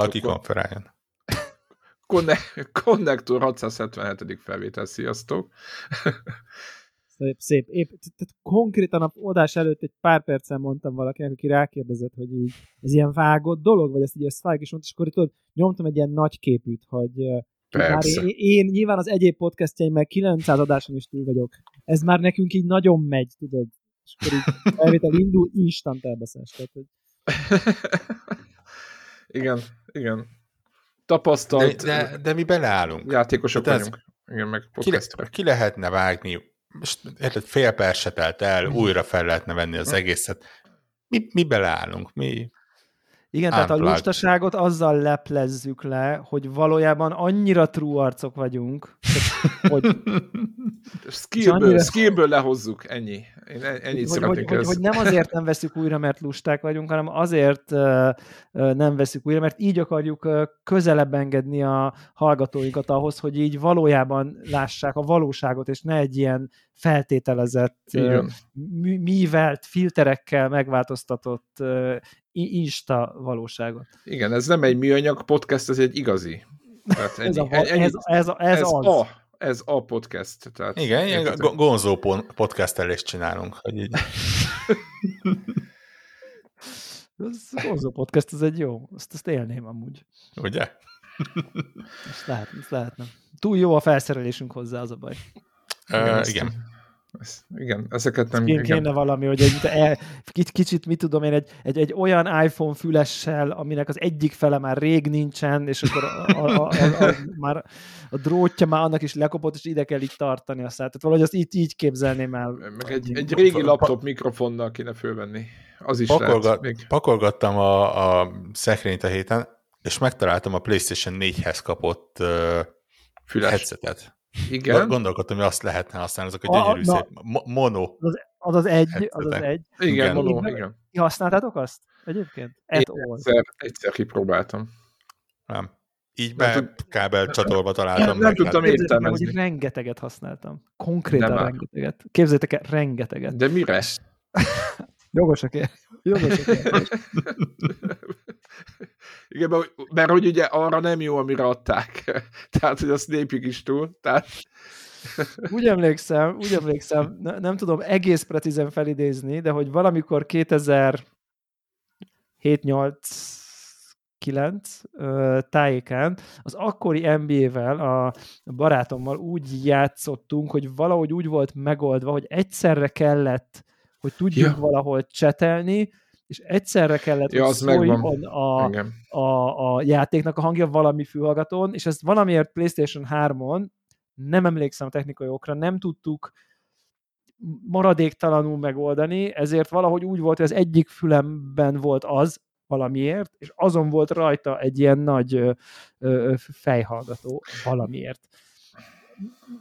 Valaki konferáljon. Connector 677. felvétel, sziasztok! Szép, szép. Épp, tehát konkrétan a odás előtt egy pár percen mondtam valakinek, aki rákérdezett, hogy így, ez ilyen vágott dolog, vagy ezt így összevágjuk, és mondta, és akkor itt tudod, nyomtam egy ilyen nagy képűt, hogy már én, én, nyilván az egyéb podcastjaimmel 900 adáson is túl vagyok. Ez már nekünk így nagyon megy, tudod. És akkor így felvétel indul, instant elbaszás. Tehát, hogy... igen, igen. Tapasztalt. De, de, de mi beleállunk. Játékosok hát vagyunk. Igen, meg ki, le, ki lehetne vágni érted, fél perc se telt el, mm. újra fel lehetne venni az egészet. Mi, mi beleállunk, mi igen, Unplugged. tehát a lustaságot azzal leplezzük le, hogy valójában annyira true arcok vagyunk, hogy... skillből, annyira... skillből lehozzuk, ennyi. Én ennyit hogy, hogy, hogy, hogy nem azért nem veszük újra, mert lusták vagyunk, hanem azért uh, nem veszük újra, mert így akarjuk uh, közelebb engedni a hallgatóinkat ahhoz, hogy így valójában lássák a valóságot, és ne egy ilyen feltételezett, uh, művelt, filterekkel megváltoztatott Insta valóságot. Igen, ez nem egy műanyag podcast, ez egy igazi. Tehát ennyi, ez, a, ennyi, ez, ez, ez, ez az. A, ez a podcast. Tehát Igen, ilyen gonzó podcastelést csinálunk. Hogy így. ez gonzó podcast, ez egy jó. Azt, azt élném amúgy. Ugye? Ezt, lehet, ezt lehetne. Túl jó a felszerelésünk hozzá, az a baj. Uh, igen. igen. Ez, igen, ezeket nem... Kéne, kéne valami, hogy egy, el, kicsit, mit tudom én, egy, egy, egy olyan iPhone fülessel, aminek az egyik fele már rég nincsen, és akkor a, a, a, a, a, már a drótja már annak is lekopott, és ide kell így tartani azt. Tehát valahogy azt így, így képzelném el. Meg egy, egy régi laptop mikrofonnal kéne fölvenni. Az is Pakolgat, lehet. Még. Pakolgattam a, a szekrényt a héten, és megtaláltam a PlayStation 4-hez kapott uh, Füles. headsetet. Igen. Gondolkodtam, hogy azt lehetne használni, azok a gyönyörű a, szép mono. Az, az az egy, az az egy. Igen, igen. mono, igen. Használtátok azt egyébként? Én egyszer, egyszer kipróbáltam. Nem. Így be kábel csatolva találtam nem, nem tudtam értelmezni. hogy rengeteget használtam. Konkrétan rengeteget. Képzeljétek el, rengeteget. De mire? Jogos a Jogos a Igen, mert, mert hogy ugye arra nem jó, amire adták. Tehát, hogy azt lépjük is túl. Tehát... Úgy emlékszem, úgy emlékszem, ne, nem tudom egész precízen felidézni, de hogy valamikor 2007 8 9 tájékán az akkori NBA-vel, a barátommal úgy játszottunk, hogy valahogy úgy volt megoldva, hogy egyszerre kellett, hogy tudjunk ja. valahol csetelni, és egyszerre kellett, ja, hogy szóljon a, a, a játéknak a hangja valami fülhallgatón, és ezt valamiért PlayStation 3-on, nem emlékszem a technikai okra, nem tudtuk maradéktalanul megoldani, ezért valahogy úgy volt, hogy az egyik fülemben volt az, valamiért, és azon volt rajta egy ilyen nagy ö, ö, fejhallgató valamiért.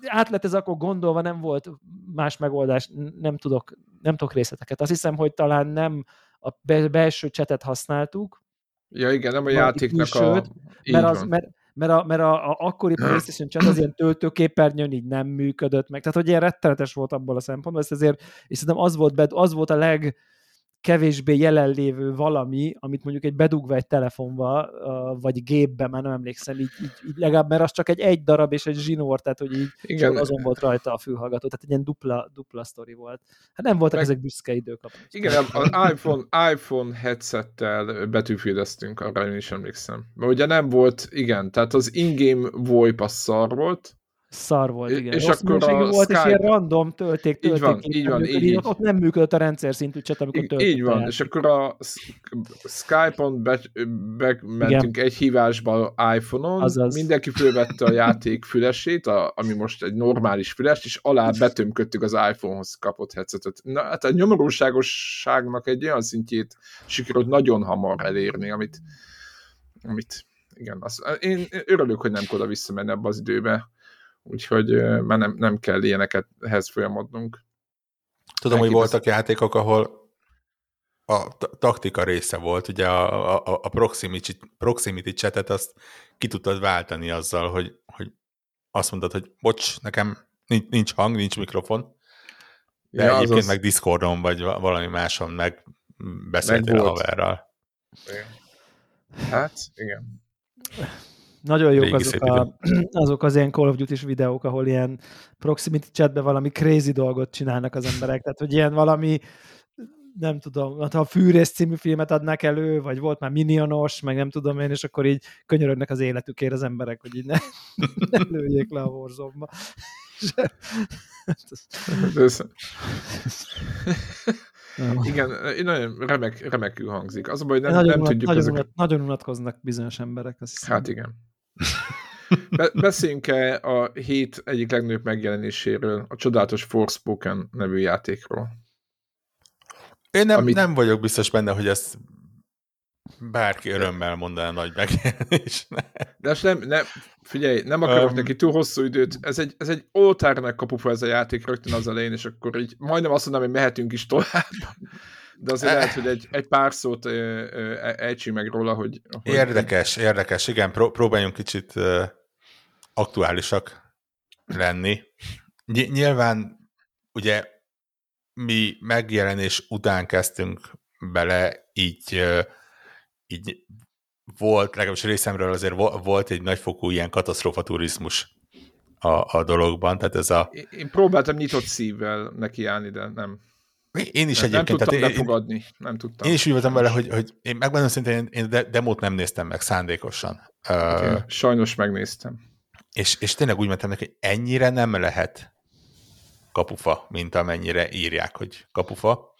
Át lett ez akkor gondolva, nem volt más megoldás, nem tudok, nem tudok részleteket. Azt hiszem, hogy talán nem a belső csetet használtuk. Ja igen, nem a játéknak a... Mert, az, mert, mert a, mert a, a akkori PlayStation chat az ilyen töltőképernyőn így nem működött meg. Tehát, hogy ilyen rettenetes volt abból a szempontból, ezt ezért, és szerintem az volt, az volt a leg, kevésbé jelenlévő valami, amit mondjuk egy bedugva egy telefonba, vagy gépbe, már nem emlékszem, így, így, így legalább, mert az csak egy egy darab és egy zsinór, tehát hogy így Igen. azon volt rajta a fülhallgató, tehát egy ilyen dupla, dupla sztori volt. Hát nem voltak Meg... ezek büszke idők. Igen, az iPhone, iPhone headsettel betűféleztünk, arra én is emlékszem. Mert ugye nem volt, igen, tehát az in-game VoIP az szar volt, Szar volt, igen. És Rossz akkor a volt, Skype... és ilyen random tölték, tölték. Így van, így van. Így, így. Ott nem működött a rendszer szintű cset, amikor tölték. Így van, és akkor a Skype-on be, be egy hívásba iPhone-on, Azaz. mindenki fölvette a játék fülesét, a, ami most egy normális füles, és alá betömködtük az iPhone-hoz kapott headsetet. Na, hát a nyomorúságosságnak egy olyan szintjét sikerült nagyon hamar elérni, amit, amit igen, az, én örülök, hogy nem oda visszamenni ebbe az időbe úgyhogy már nem, nem kell ilyeneket ehhez folyamodnunk. Tudom, hogy voltak játékok, ahol a taktika része volt, ugye a, a, a proximity, proximity chatet azt ki tudtad váltani azzal, hogy, hogy azt mondtad, hogy bocs, nekem nincs, nincs hang, nincs mikrofon, de ja, egyébként azaz... meg Discordon vagy valami máson meg beszéltél a haverral. Hát, igen. Nagyon jók azok, a, azok az ilyen Call of Duty-s videók, ahol ilyen proximity chatbe valami crazy dolgot csinálnak az emberek. Tehát, hogy ilyen valami nem tudom, hát ha a Fűrész című filmet adnak elő, vagy volt már minionos, meg nem tudom én, és akkor így könyörögnek az életükért az emberek, hogy így ne, ne lőjék le a warzone Igen, nagyon remek, remekül hangzik. Az hogy nem, nagyon nem unat, tudjuk... Nagyon, ezek... nagyon unatkoznak bizonyos emberek. Azt hiszem. Hát igen. Be- beszéljünk-e a hét egyik legnagyobb megjelenéséről, a csodálatos Forspoken nevű játékról? Én nem, amit... nem vagyok biztos benne, hogy ezt bárki örömmel mondaná nagy megjelenésnek. De most nem, nem, figyelj, nem akarok um, neki túl hosszú időt. Ez egy, ez egy oltárnak kapufa ez a játék rögtön az elején, és akkor így majdnem azt mondom, hogy mehetünk is tovább. De azért lehet, hogy egy, egy pár szót ejtsünk meg róla, hogy... hogy érdekes, érdekes, igen, pró- próbáljunk kicsit uh, aktuálisak lenni. Ny- nyilván ugye mi megjelenés után kezdtünk bele, így, így volt, legalábbis részemről azért volt egy nagyfokú ilyen katasztrófaturizmus a, a dologban, tehát ez a... Én próbáltam nyitott szívvel nekiállni, de nem. Én is nem, egyébként. Nem tudtam tehát befogadni, én, nem tudtam. Én is úgy voltam vele, hogy, hogy én megmondom szintén, én, én de, demót nem néztem meg szándékosan. Okay, uh, sajnos megnéztem. És, és tényleg úgy mentem neki, hogy ennyire nem lehet kapufa, mint amennyire írják, hogy kapufa.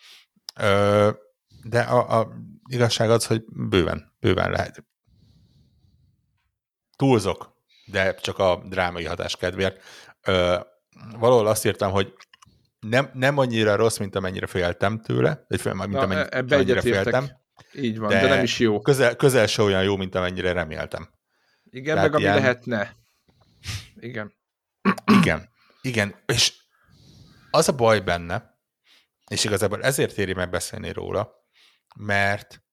Ö, de a, a igazság az, hogy bőven, bőven lehet. Túlzok, de csak a drámai hatás kedvéért. Ö, valahol azt írtam, hogy nem, nem annyira rossz, mint amennyire féltem tőle, vagy fél, mint Na, amennyire, ebbe amennyire féltem. Így van, de, de nem is jó. Közel, közel se olyan jó, mint amennyire reméltem. Igen, Tehát meg ami ilyen... lehetne. Igen. Igen, igen, és az a baj benne, és igazából ezért éri meg beszélni róla, mert,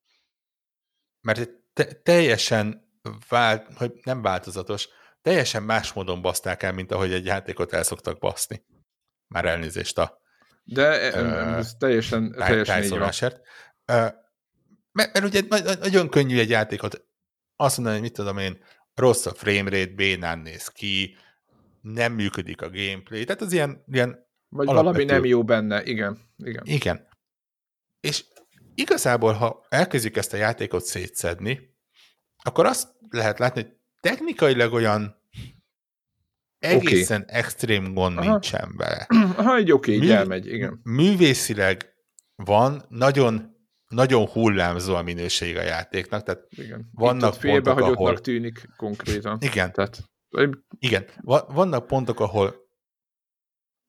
mert te, teljesen vált, hogy nem változatos, teljesen más módon baszták el, mint ahogy egy játékot el szoktak baszni. Már elnézést a de uh, ez teljesen, teljesen így van. Mert, mert ugye nagyon könnyű egy játékot azt mondani, hogy mit tudom én, rossz a framerate, bénán néz ki, nem működik a gameplay, tehát az ilyen, ilyen vagy alapvető. valami nem jó benne, igen. Igen. Igen. És igazából, ha elkezdjük ezt a játékot szétszedni, akkor azt lehet látni, hogy technikailag olyan egészen okay. extrém gond Aha. nincsen vele. Ha egy oké, okay, Mű, elmegy, igen. Művészileg van, nagyon nagyon hullámzó a minőség a játéknak, tehát igen. vannak Itt pontok, ahol... tűnik konkrétan. Igen. Tehát... Igen. Vannak pontok, ahol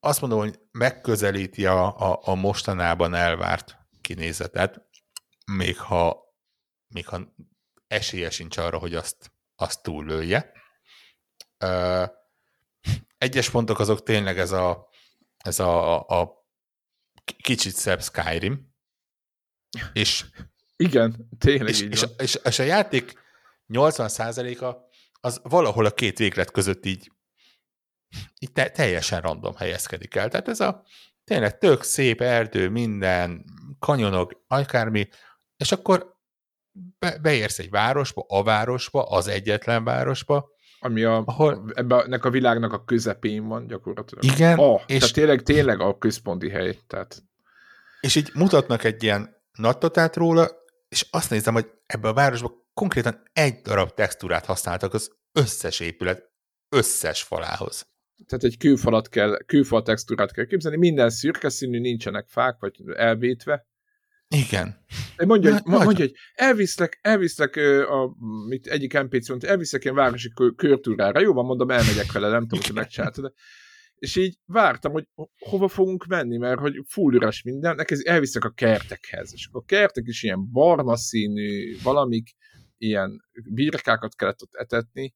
azt mondom, hogy megközelíti a, a, a mostanában elvárt kinézetet, még ha, még ha esélye sincs arra, hogy azt, azt túllője. Egyes pontok azok tényleg ez a, ez a, a kicsit szebb Skyrim, és igen, tényleg és, és, és, és a játék 80%-a az valahol a két véglet között így itt te, teljesen random helyezkedik el. Tehát ez a tényleg tök szép erdő, minden, kanyonok, akármi, és akkor be, beérsz egy városba, a városba, az egyetlen városba, ami a, ahol, ebben a világnak a közepén van gyakorlatilag. Igen. Oh, és tehát tényleg, tényleg a központi hely. Tehát... És így mutatnak egy ilyen nattatát róla, és azt nézem, hogy ebbe a városba konkrétan egy darab textúrát használtak az összes épület összes falához. Tehát egy kőfalat kell, kőfal textúrát kell képzelni, minden szürke színű, nincsenek fák, vagy elvétve. Igen. Mondja, hogy, mondja, hogy elviszlek, elviszlek a, mit, egyik NPC mondta, elviszlek ilyen városi körtúrára. Jó van, mondom, elmegyek vele, nem tudom, hogy megcsináltad. És így vártam, hogy hova fogunk menni, mert hogy full üres minden, neked elviszek a kertekhez. És akkor a kertek is ilyen barna színű, valamik, ilyen birkákat kellett ott etetni,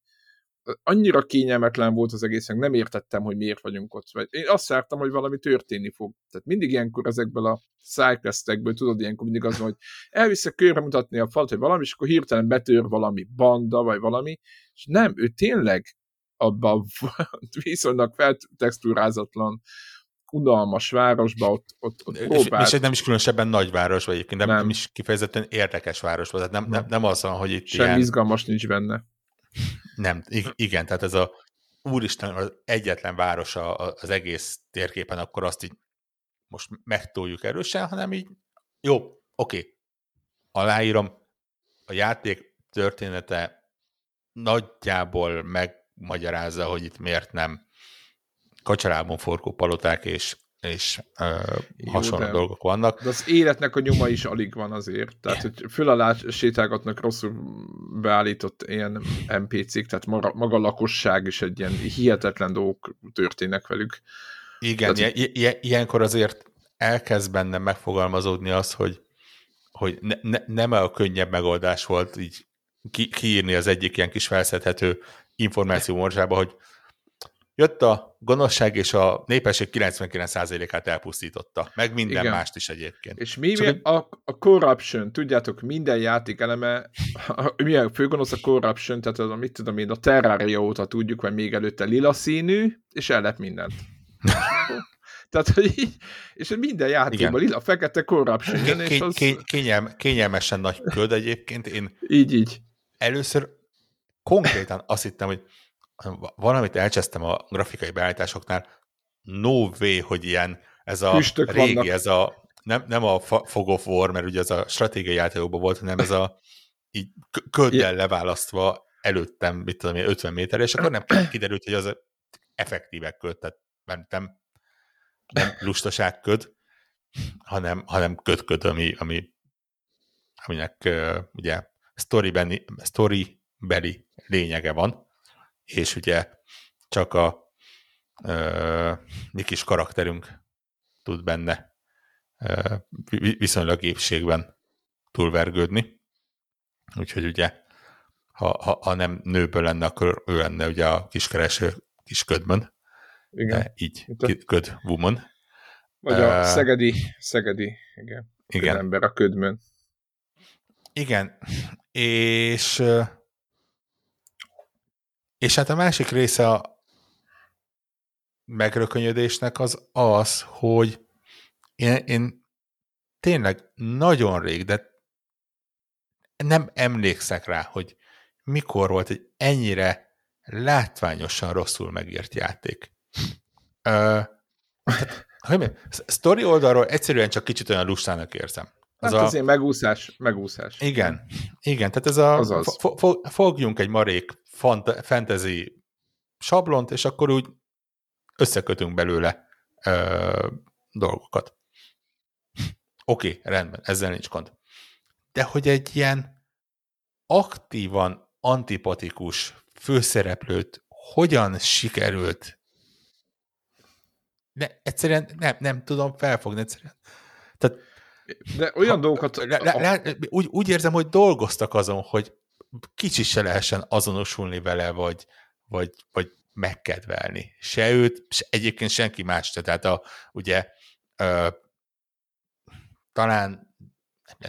annyira kényelmetlen volt az egész, nem értettem, hogy miért vagyunk ott. Én azt vártam, hogy valami történni fog. Tehát mindig ilyenkor ezekből a sidequestekből, tudod, ilyenkor mindig az, hogy elviszek körbe mutatni a falat, hogy valami, és akkor hirtelen betör valami banda, vagy valami, és nem, ő tényleg abban viszonylag feltextúrázatlan unalmas városba, ott, ott, ott próbált. És, és nem is különösebben nagyváros, vagy egyébként nem, nem. nem is kifejezetten érdekes város, tehát nem, nem, nem az van, hogy itt Semmi ilyen... izgalmas nincs benne. Nem, igen, tehát ez a úristen az egyetlen városa az egész térképen, akkor azt így most megtoljuk erősen, hanem így jó, oké, aláírom, a játék története nagyjából megmagyarázza, hogy itt miért nem kacsarában forgó paloták és, és uh, Jó, hasonló de, dolgok vannak. De az életnek a nyoma is alig van azért. Tehát, hogy föl alá sétálgatnak rosszul beállított ilyen NPC-k, tehát maga, maga a lakosság is egy ilyen hihetetlen dolgok történnek velük. Igen, tehát, ilyen, ilyenkor azért elkezd bennem megfogalmazódni az, hogy, hogy ne, ne, nem a könnyebb megoldás volt így ki, kiírni az egyik ilyen kis felszedhető információ morzsába, hogy jött a gonoszság, és a népesség 99%-át elpusztította. Meg minden Igen. mást is egyébként. És mi, mi a, a corruption, tudjátok, minden játék eleme, mi a főgonosz a corruption, tehát az, mit tudom én, a Terraria óta tudjuk, vagy még előtte lila színű, és ellep mindent. Tehát, hogy így, és minden játékban lila, fekete corruption. Ké, és az... ké, kényelm, kényelmesen nagy köd egyébként. Én így, így. Először konkrétan azt hittem, hogy valamit elcsesztem a grafikai beállításoknál, no way, hogy ilyen ez a Füstök régi, vannak. ez a nem, nem a Fog of War, mert ugye ez a stratégiai játékokban volt, hanem ez a így köddel leválasztva előttem, mit tudom én, 50 méter, és akkor nem kiderült, hogy az effektívek köd, tehát nem, nem lustaság köd, hanem, hanem köd-köd, ami, ami, aminek uh, ugye story lényege van, és ugye csak a ö, mi kis karakterünk tud benne ö, viszonylag épségben túlvergődni. Úgyhogy ugye, ha, ha, ha nem nőből lenne, akkor ő lenne ugye a kiskereső kis ködben. Igen. De így, köd woman. Vagy a uh, szegedi, szegedi, igen. Igen. ember a ködmön. Igen, és és hát a másik része a megrökönyödésnek az az, hogy én, én tényleg nagyon rég, de nem emlékszek rá, hogy mikor volt egy ennyire látványosan rosszul megírt játék. Ö, hát, hogy mi? Story oldalról egyszerűen csak kicsit olyan lustának érzem. Az hát a... azért megúszás, megúszás. Igen, igen, tehát ez a fo- fo- fogjunk egy marék fant- fantasy sablont, és akkor úgy összekötünk belőle ö, dolgokat. Oké, okay, rendben, ezzel nincs gond. De hogy egy ilyen aktívan antipatikus főszereplőt hogyan sikerült ne, egyszerűen nem, nem tudom felfogni egyszerűen. De olyan ha, dolgokat... Le, le, le, úgy, úgy érzem, hogy dolgoztak azon, hogy kicsit se lehessen azonosulni vele, vagy, vagy, vagy megkedvelni. Se őt, se egyébként senki más. Tehát a, ugye ö, talán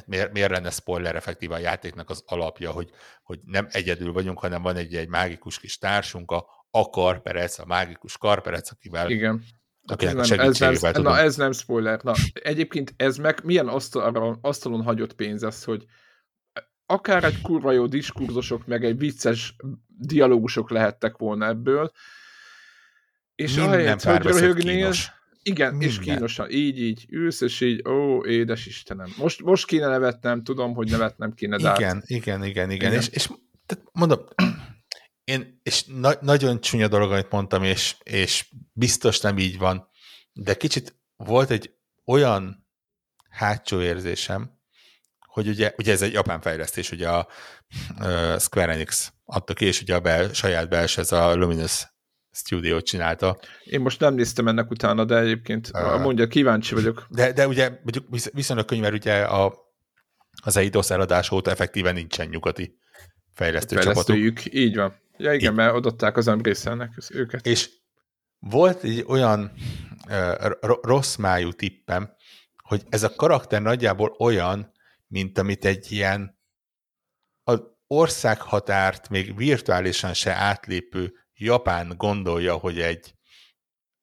miért, miért lenne spoiler effektív a játéknak az alapja, hogy, hogy nem egyedül vagyunk, hanem van egy, egy mágikus kis társunk, a, a Karperec, a mágikus Karperec, akivel Igen. Akinek ez, nem, ez, nem, na, ez nem spoiler. Na, egyébként ez meg milyen asztalon, asztalon hagyott pénz ez, hogy akár egy kurva jó diskurzusok, meg egy vicces dialógusok lehettek volna ebből, és Minden ahelyett, hogy röhögnél, igen, Minden. és kínosan, így, így, ülsz, és így, ó, édes Istenem. Most, most kéne nevetnem, tudom, hogy nevetnem kéne, de Igen, igen, igen, igen, igen. És, és tehát mondom, én, és na, nagyon csúnya dolog, amit mondtam, és, és biztos nem így van, de kicsit volt egy olyan hátsó érzésem, hogy ugye, ugye ez egy japán fejlesztés, ugye a uh, Square Enix adta ki, és ugye a bel, saját belső, ez a Luminous Studio csinálta. Én most nem néztem ennek utána, de egyébként uh, mondja, kíváncsi vagyok. De, de ugye mondjuk viszonylag könyv, mert ugye a, az EIDOS eladás óta effektíven nincsen nyugati fejlesztő csapatuk. így van. Ja igen, így. mert adották az embrészelnek őket. És volt egy olyan uh, rossz májú tippem, hogy ez a karakter nagyjából olyan, mint amit egy ilyen az országhatárt még virtuálisan se átlépő Japán gondolja, hogy egy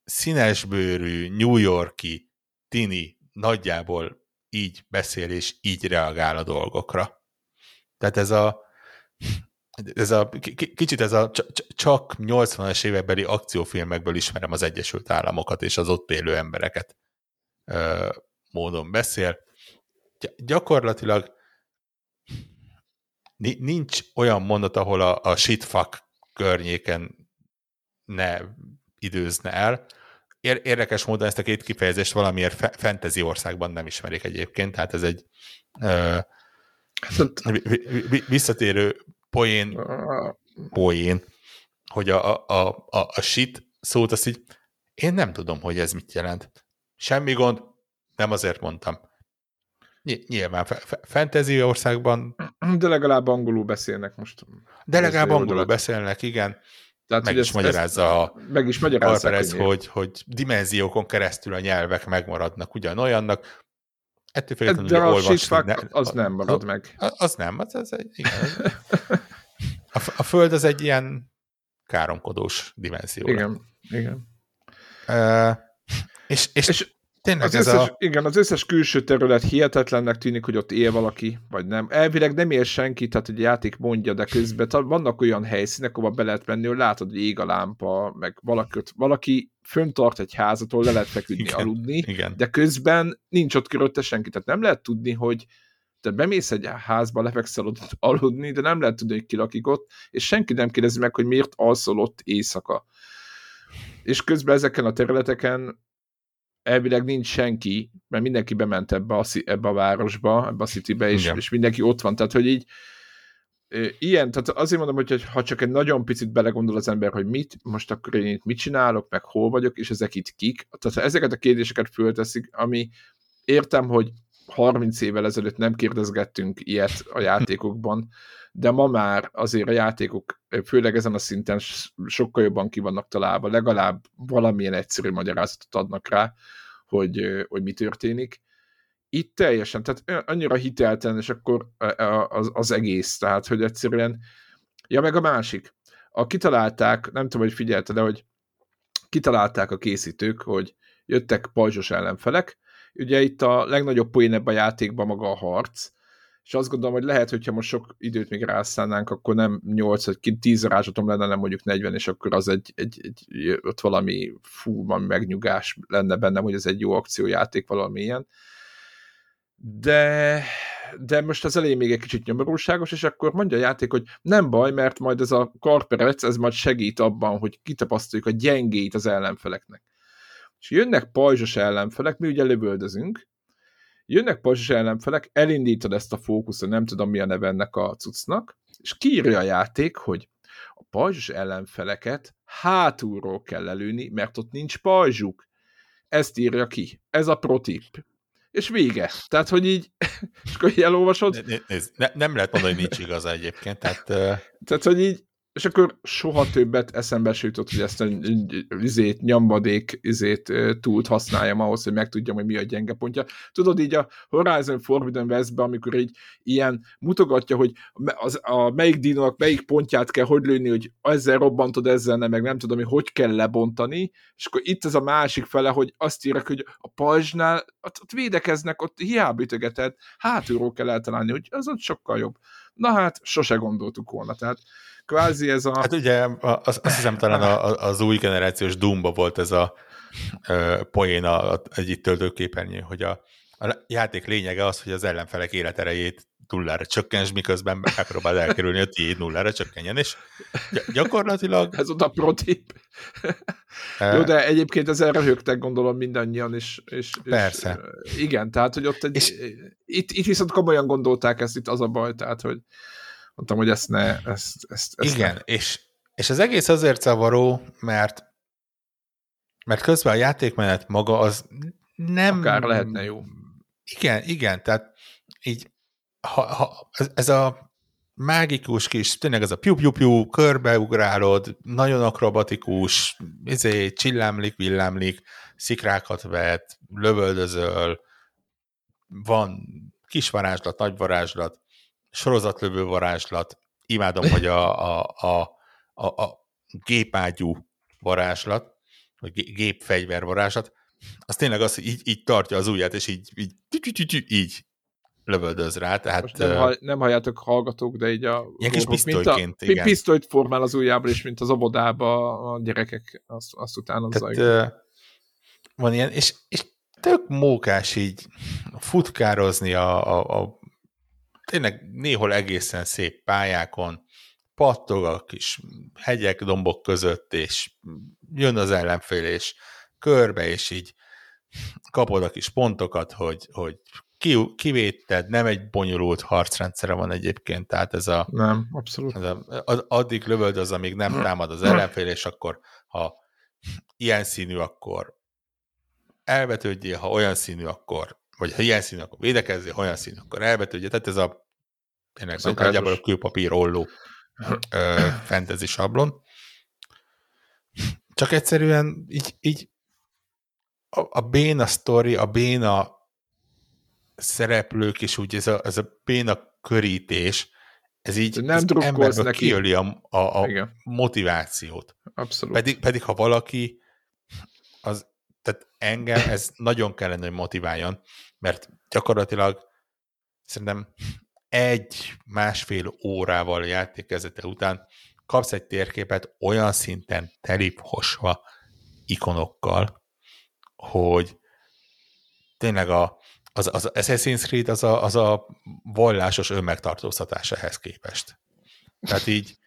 színesbőrű, New Yorki tini nagyjából így beszél és így reagál a dolgokra. Tehát ez a ez a, kicsit ez a csak 80-as évekbeli akciófilmekből ismerem az Egyesült Államokat és az ott élő embereket módon beszél. Gyakorlatilag nincs olyan mondat, ahol a, a shitfuck környéken ne időzne el. Érdekes módon ezt a két kifejezést valamiért fantasy országban nem ismerik egyébként, tehát ez egy uh, visszatérő poén, poén, hogy a, a, a, a shit szót azt így, én nem tudom, hogy ez mit jelent. Semmi gond, nem azért mondtam. Nyilván fantasy országban. De legalább angolul beszélnek most. De legalább angolul beszélnek, igen. Tehát, meg, is ezt, magyarázza a meg is magyarázza ez, hogy, hogy dimenziókon keresztül a nyelvek megmaradnak ugyanolyannak. Ettől függetlenül, De a olvasni, ne, az nem marad meg. Az nem, az, az egy, igen. A, a Föld az egy ilyen káromkodós dimenzió. Igen, igen. Uh, és, és, és Tényleg az ez összes, a... Igen, az összes külső terület hihetetlennek tűnik, hogy ott él valaki, vagy nem. Elvileg nem él senki, tehát a játék mondja, de közben vannak olyan helyszínek, ahol be lehet menni, hogy látod, hogy ég a lámpa, meg valaki, valaki föntart egy házatól, le lehet feküdni, igen, aludni, igen. de közben nincs ott körülötte senki, tehát nem lehet tudni, hogy te bemész egy házba, lefekszel ott aludni, de nem lehet tudni, hogy ki lakik ott, és senki nem kérdezi meg, hogy miért alszol ott éjszaka. És közben ezeken a területeken elvileg nincs senki, mert mindenki bement ebbe a, ebbe a városba, ebbe a citybe, és, és mindenki ott van, tehát hogy így ilyen, tehát azért mondom, hogy ha csak egy nagyon picit belegondol az ember, hogy mit, most akkor én itt mit csinálok, meg hol vagyok, és ezek itt kik, tehát ha ezeket a kérdéseket fölteszik, ami értem, hogy 30 évvel ezelőtt nem kérdezgettünk ilyet a játékokban, de ma már azért a játékok, főleg ezen a szinten sokkal jobban ki vannak találva, legalább valamilyen egyszerű magyarázatot adnak rá, hogy, hogy mi történik. Itt teljesen, tehát annyira hitelten, és akkor az, az egész, tehát hogy egyszerűen, ja meg a másik, a kitalálták, nem tudom, hogy figyelte, de hogy kitalálták a készítők, hogy jöttek pajzsos ellenfelek, ugye itt a legnagyobb poén ebben a játékban maga a harc, és azt gondolom, hogy lehet, hogyha most sok időt még rászállnánk, akkor nem 8 vagy 10 rázsatom lenne, nem mondjuk 40, és akkor az egy, egy, egy ott valami fú, van megnyugás lenne bennem, hogy ez egy jó akciójáték valamilyen. De, de most az elején még egy kicsit nyomorúságos, és akkor mondja a játék, hogy nem baj, mert majd ez a karperec, ez majd segít abban, hogy kitapasztaljuk a gyengét az ellenfeleknek. És jönnek pajzsos ellenfelek, mi ugye lövöldözünk, Jönnek pajzsos ellenfelek, elindítod ezt a fókuszt, nem tudom mi a neve ennek a cuccnak, és kiírja a játék, hogy a pajzsos ellenfeleket hátulról kell lelőni, mert ott nincs pajzsuk. Ezt írja ki. Ez a protip. És vége. Tehát, hogy így, és akkor így elolvasod. Nézd, ne, nem lehet mondani, hogy nincs igaza egyébként. Tehát, tehát hogy így és akkor soha többet eszembe se jutott, hogy ezt a izét, nyomvadék izét túlt használjam ahhoz, hogy megtudjam, hogy mi a gyenge pontja. Tudod, így a Horizon Forbidden Westben, amikor így ilyen mutogatja, hogy az, a melyik dinónak melyik pontját kell hogy lőni, hogy ezzel robbantod, ezzel nem, meg nem tudom, hogy hogy kell lebontani, és akkor itt ez a másik fele, hogy azt írják, hogy a pajzsnál ott, ott védekeznek, ott hiába ütögeted, hátulról kell eltalálni, hogy az ott sokkal jobb. Na hát, sose gondoltuk volna, tehát kvázi ez a... Hát ugye azt, azt hiszem talán az új generációs Doomba volt ez a poén a, egy itt töltőképernyő, hogy a, a játék lényege az, hogy az ellenfelek életerejét nullára csökkens, miközben megpróbál elkerülni, hogy tiéd nullára csökkenjen, és gyakorlatilag... Ez oda protip. Jó, de egyébként ezzel röhögtek gondolom mindannyian, és, és, Persze. és igen, tehát, hogy ott egy, és... itt, itt viszont komolyan gondolták ezt, itt az a baj, tehát, hogy mondtam, hogy ezt ne, ezt, ezt, ezt Igen, ne. És, és az egész azért zavaró, mert mert közben a játékmenet maga az nem... Akár lehetne jó. Igen, igen, tehát így ha, ha, ez, a mágikus kis, tényleg ez a piu-piu-piu, körbeugrálod, nagyon akrobatikus, izé, csillámlik, villámlik, szikrákat vet, lövöldözöl, van kis varázslat, nagy varázslat, sorozatlövő varázslat, imádom, hogy a, a, a, a, a gépágyú varázslat, vagy gépfegyvervarázslat, az tényleg az, hogy így, így tartja az ujját, és így, így, így, így lövöldöz rá. Tehát, Most nem, hall, nem halljátok hallgatók, de így a... Ilyen kis pisztolyként, mint a, igen. Pisztolyt formál az ujjából, és mint az obodába a gyerekek azt, azt utánozzák. Tehát, van ilyen, és, és tök mókás így futkározni a, a, a tényleg néhol egészen szép pályákon, pattog a kis hegyek, dombok között, és jön az ellenfél, és körbe, és így kapod a kis pontokat, hogy, hogy ki, kivéted, nem egy bonyolult harcrendszere van egyébként, tehát ez a... Nem, abszolút. Ez a, az, addig lövöld az, amíg nem támad az ellenfél, és akkor ha ilyen színű, akkor elvetődjél, ha olyan színű, akkor vagy ha ilyen színű, akkor védekezzél, ha olyan színű, akkor elvetődjél. Tehát ez a tényleg nagyjából a kőpapír olló fantasy sablon. Csak egyszerűen így, így a, a béna sztori, a béna szereplők, és úgy ez a, ez a béna körítés, ez így nem az emberből neki. kiöli a, a, a motivációt. Abszolút. Pedig, pedig ha valaki, az, tehát engem ez nagyon kellene, hogy motiváljon, mert gyakorlatilag szerintem egy, másfél órával játékezete után kapsz egy térképet olyan szinten teliposva ikonokkal, hogy tényleg a, az, az Assassin's Creed az a, az a vallásos önmegtartóztatás ehhez képest. Tehát így,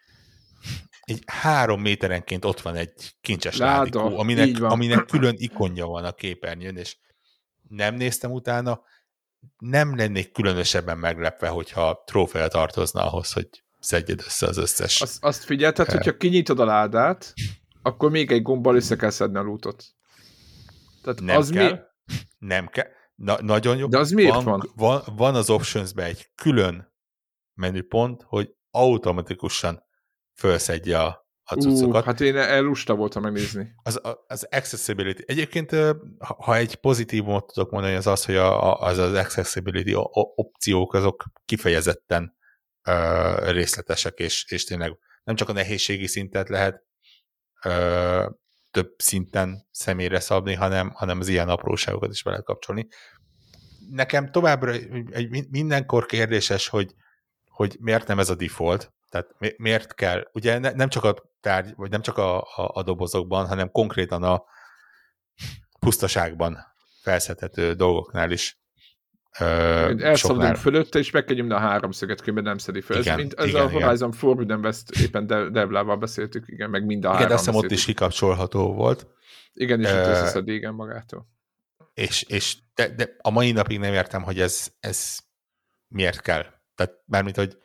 így három méterenként ott van egy kincses Láda, ládikó, aminek, aminek külön ikonja van a képernyőn, és nem néztem utána, nem lennék különösebben meglepve, hogyha trófea tartozna ahhoz, hogy szedjed össze az összes. Azt, azt figyelted, hogyha kinyitod a ládát, akkor még egy gombbal össze kell szedni a lootot. Tehát nem az kell. Mi... Nem kell. Na, nagyon jó. De az miért van? Van, van az options egy külön menüpont, hogy automatikusan felszedje a, a cuccokat. Uh, hát én elusta voltam megnézni. Az, az accessibility. Egyébként, ha egy pozitívumot tudok mondani, az az, hogy a, az, az accessibility opciók azok kifejezetten uh, részletesek, és, és tényleg nem csak a nehézségi szintet lehet uh, több szinten személyre szabni, hanem, hanem az ilyen apróságokat is vele kapcsolni. Nekem továbbra egy mindenkor kérdéses, hogy, hogy miért nem ez a default, tehát mi, miért kell, ugye ne, nem csak a tárgy, vagy nem csak a, a, a dobozokban, hanem konkrétan a pusztaságban felszedhető dolgoknál is Elszabadulunk fölötte, és meg kell nyomni a háromszöget, különben nem szedi fel. Igen, ez, mint, ez igen, a Horizon igen. Forbidden West, éppen Devlával beszéltük, igen, meg mind a igen, három. Igen, ott is kikapcsolható volt. Igen, és uh, ott összeszedi, igen, magától. És, és de, de, a mai napig nem értem, hogy ez, ez miért kell. Tehát mármint, hogy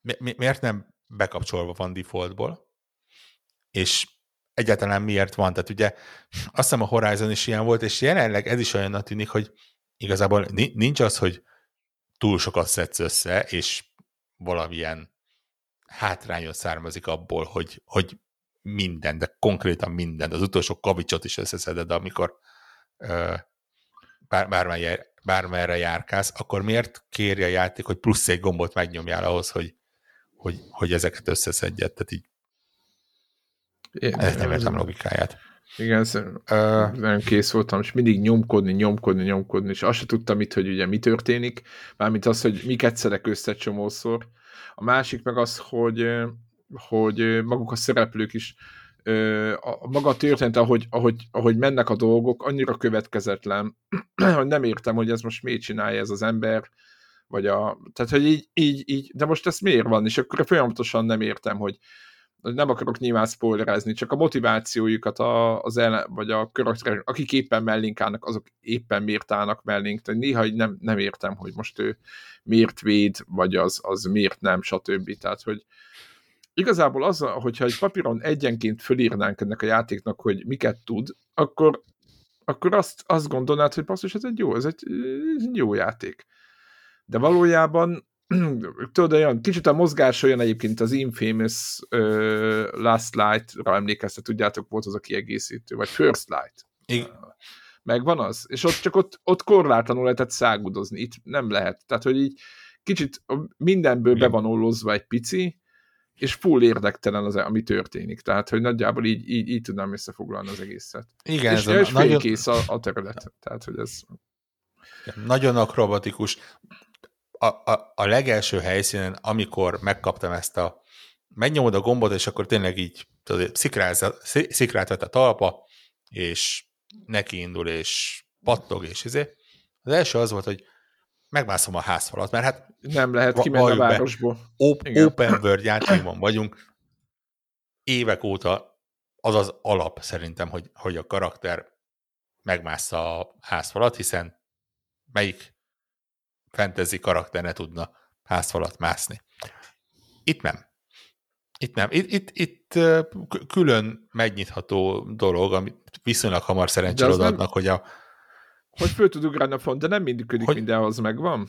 mi, mi, miért nem bekapcsolva van defaultból, és egyáltalán miért van. Tehát ugye azt hiszem a Horizon is ilyen volt, és jelenleg ez is olyan tűnik, hogy igazából nincs az, hogy túl sokat szedsz össze, és valamilyen hátrányot származik abból, hogy, hogy minden, de konkrétan minden, az utolsó kavicsot is összeszeded, amikor ö, bár, bármely, bármerre járkálsz, akkor miért kéri a játék, hogy plusz egy gombot megnyomjál ahhoz, hogy, hogy, hogy ezeket összeszedjed? Tehát így ez nem értem logikáját. Igen, uh, nagyon kész voltam, és mindig nyomkodni, nyomkodni, nyomkodni, és azt se tudtam itt, hogy ugye mi történik, mármint az, hogy miket szedek össze csomószor. A másik meg az, hogy, hogy maguk a szereplők is a maga a történet, ahogy, ahogy, ahogy mennek a dolgok, annyira következetlen, hogy nem értem, hogy ez most miért csinálja ez az ember, vagy a, tehát, hogy így, így, így, de most ez miért van, és akkor folyamatosan nem értem, hogy, nem akarok nyilván spoilerezni, csak a motivációjukat a, az ellen, vagy a karakterek, akik éppen mellénk állnak, azok éppen miért állnak mellénk, tehát néha nem, nem értem, hogy most ő miért véd, vagy az, az miért nem, stb. Tehát, hogy igazából az, hogyha egy papíron egyenként fölírnánk ennek a játéknak, hogy miket tud, akkor, akkor azt, azt gondolnád, hogy basszus, ez egy jó, ez egy, ez egy jó játék. De valójában tudod, olyan kicsit a mozgás olyan egyébként az Infamous uh, Last Light-ra emlékeztet, tudjátok, volt az a kiegészítő, vagy First Light. Igen. Megvan az? És ott csak ott, ott korlátlanul lehetett szágudozni, itt nem lehet. Tehát, hogy így kicsit mindenből Igen. be van ollozva egy pici, és full érdektelen az, ami történik. Tehát, hogy nagyjából így, így, így tudnám összefoglalni az egészet. Igen, és, ez és a nagyon... kész a, a terület. Tehát, hogy ez... Nagyon akrobatikus. A, a, a legelső helyszínen, amikor megkaptam ezt a megnyomod a gombot, és akkor tényleg így szikrát vett a talpa, és neki indul, és pattog, és izé. Az első az volt, hogy megmászom a házfalat, mert hát nem lehet kimenni a városból. Op- open world játékban vagyunk. Évek óta az az alap szerintem, hogy, hogy a karakter megmássza a házfalat, hiszen melyik fantasy karakter ne tudna házfalat mászni. Itt nem. Itt nem. Itt, itt, itt külön megnyitható dolog, amit viszonylag hamar szerencsére odaadnak, nem... hogy a... Hogy föl tud ugrálni a font, de nem működik hogy... mindenhoz, megvan?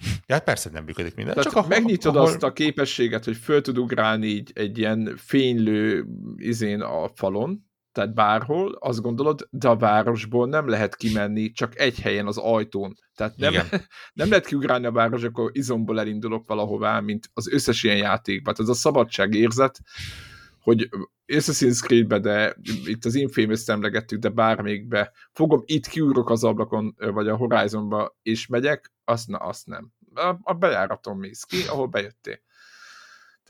Ja, hát persze nem működik minden. Tehát csak megnyitod ahol... azt a képességet, hogy föl tud ugrálni így egy ilyen fénylő izén a falon, tehát bárhol, azt gondolod, de a városból nem lehet kimenni csak egy helyen az ajtón. Tehát nem, nem lehet kiugrálni a város, akkor izomból elindulok valahová, mint az összes ilyen játékban. Tehát ez a szabadság érzet, hogy Assassin's Creed-be, de itt az Infamous-t emlegettük, de bármelyikbe, fogom, itt kiugrok az ablakon, vagy a Horizonba, és megyek, azt, na, azt nem. A, a bejáraton mész ki, ahol bejöttél.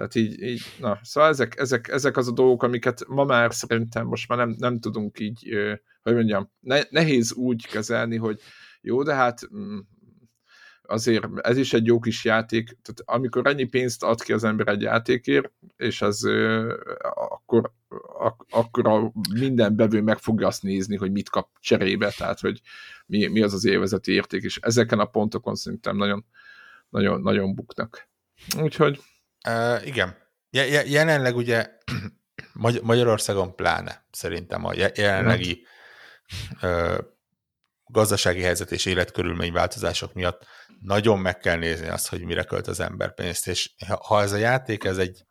Tehát így, így na, szóval ezek, ezek, ezek az a dolgok, amiket ma már szerintem most már nem, nem tudunk így, hogy mondjam, ne, nehéz úgy kezelni, hogy jó, de hát mm, azért ez is egy jó kis játék, tehát amikor ennyi pénzt ad ki az ember egy játékért, és ez akkor, ak- akkor a minden bevő meg fogja azt nézni, hogy mit kap cserébe, tehát hogy mi, mi az az élvezeti érték, és ezeken a pontokon szerintem nagyon, nagyon, nagyon buknak. Úgyhogy Uh, igen. Je- jelenleg ugye Magyarországon pláne szerintem a jelenlegi uh, gazdasági helyzet és életkörülmény változások miatt nagyon meg kell nézni azt, hogy mire költ az ember pénzt, és ha ez a játék, ez egy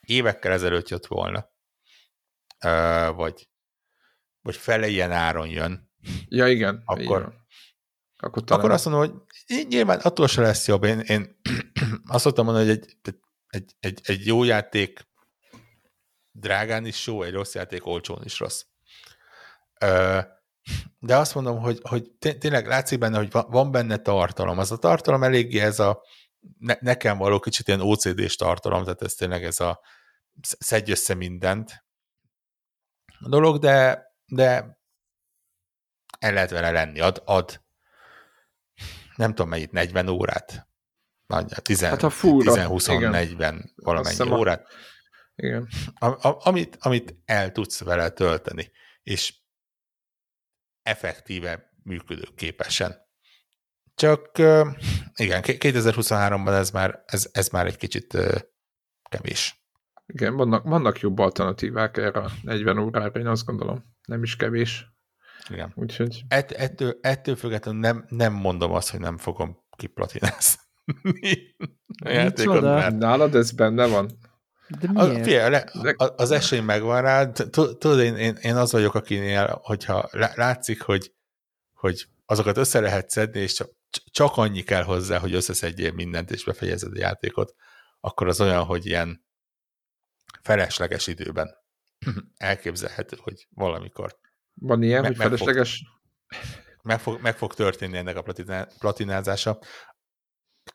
évekkel ezelőtt jött volna, uh, vagy, vagy fele ilyen áron jön, ja, igen, akkor, igen. Akkor, talán... akkor azt mondom, hogy nyilván attól se lesz jobb. Én, én azt szoktam mondani, hogy egy, egy, egy, egy jó játék drágán is jó, egy rossz játék olcsón is rossz. De azt mondom, hogy, hogy tényleg látszik benne, hogy van benne tartalom. Az a tartalom eléggé ez a ne, nekem való kicsit ilyen OCD-s tartalom, tehát ez tényleg ez a szedj össze mindent a dolog, de, de el lehet vele lenni, ad, ad nem tudom melyik, 40 órát? Nagyjából 10, hát a 10-20-40 valamennyi órát. Igen. A, a, amit, amit el tudsz vele tölteni, és effektíve működőképesen. Csak igen, 2023-ban ez már, ez, ez már egy kicsit kevés. Igen, vannak, vannak jobb alternatívák erre a 40 órára, én azt gondolom. Nem is kevés. Igen. Úgyhogy... Ett, ettől, ettől függetlenül nem, nem mondom azt, hogy nem fogom kiplatinázni. Nálad ez benne van? De miért? A, fie, le, az esély megvan rá. Tudod, én, én, én az vagyok, akinél, hogyha látszik, hogy, hogy azokat össze lehet szedni, és csak, csak annyi kell hozzá, hogy összeszedjél mindent, és befejezed a játékot, akkor az olyan, hogy ilyen felesleges időben elképzelhető, hogy valamikor van ilyen, meg, hogy felesleges? Meg fog, meg fog történni ennek a platinázása.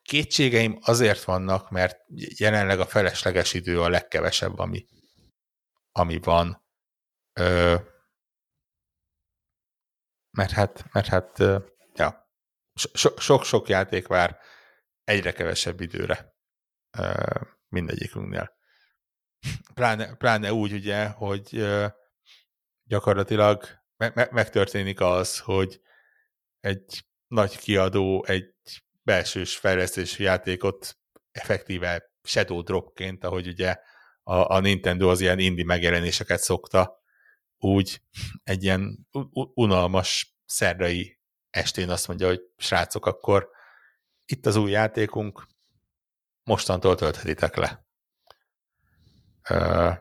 Kétségeim azért vannak, mert jelenleg a felesleges idő a legkevesebb, ami, ami van. Ö, mert hát, mert hát, ja, sok-sok játék vár egyre kevesebb időre ö, mindegyikünknél. Pláne, pláne úgy ugye, hogy ö, gyakorlatilag me- me- megtörténik az, hogy egy nagy kiadó egy belsős fejlesztési játékot effektíve shadow dropként, ahogy ugye a, a Nintendo az ilyen indie megjelenéseket szokta, úgy egy ilyen unalmas szerdai estén azt mondja, hogy srácok, akkor itt az új játékunk, mostantól tölthetitek le. Uh,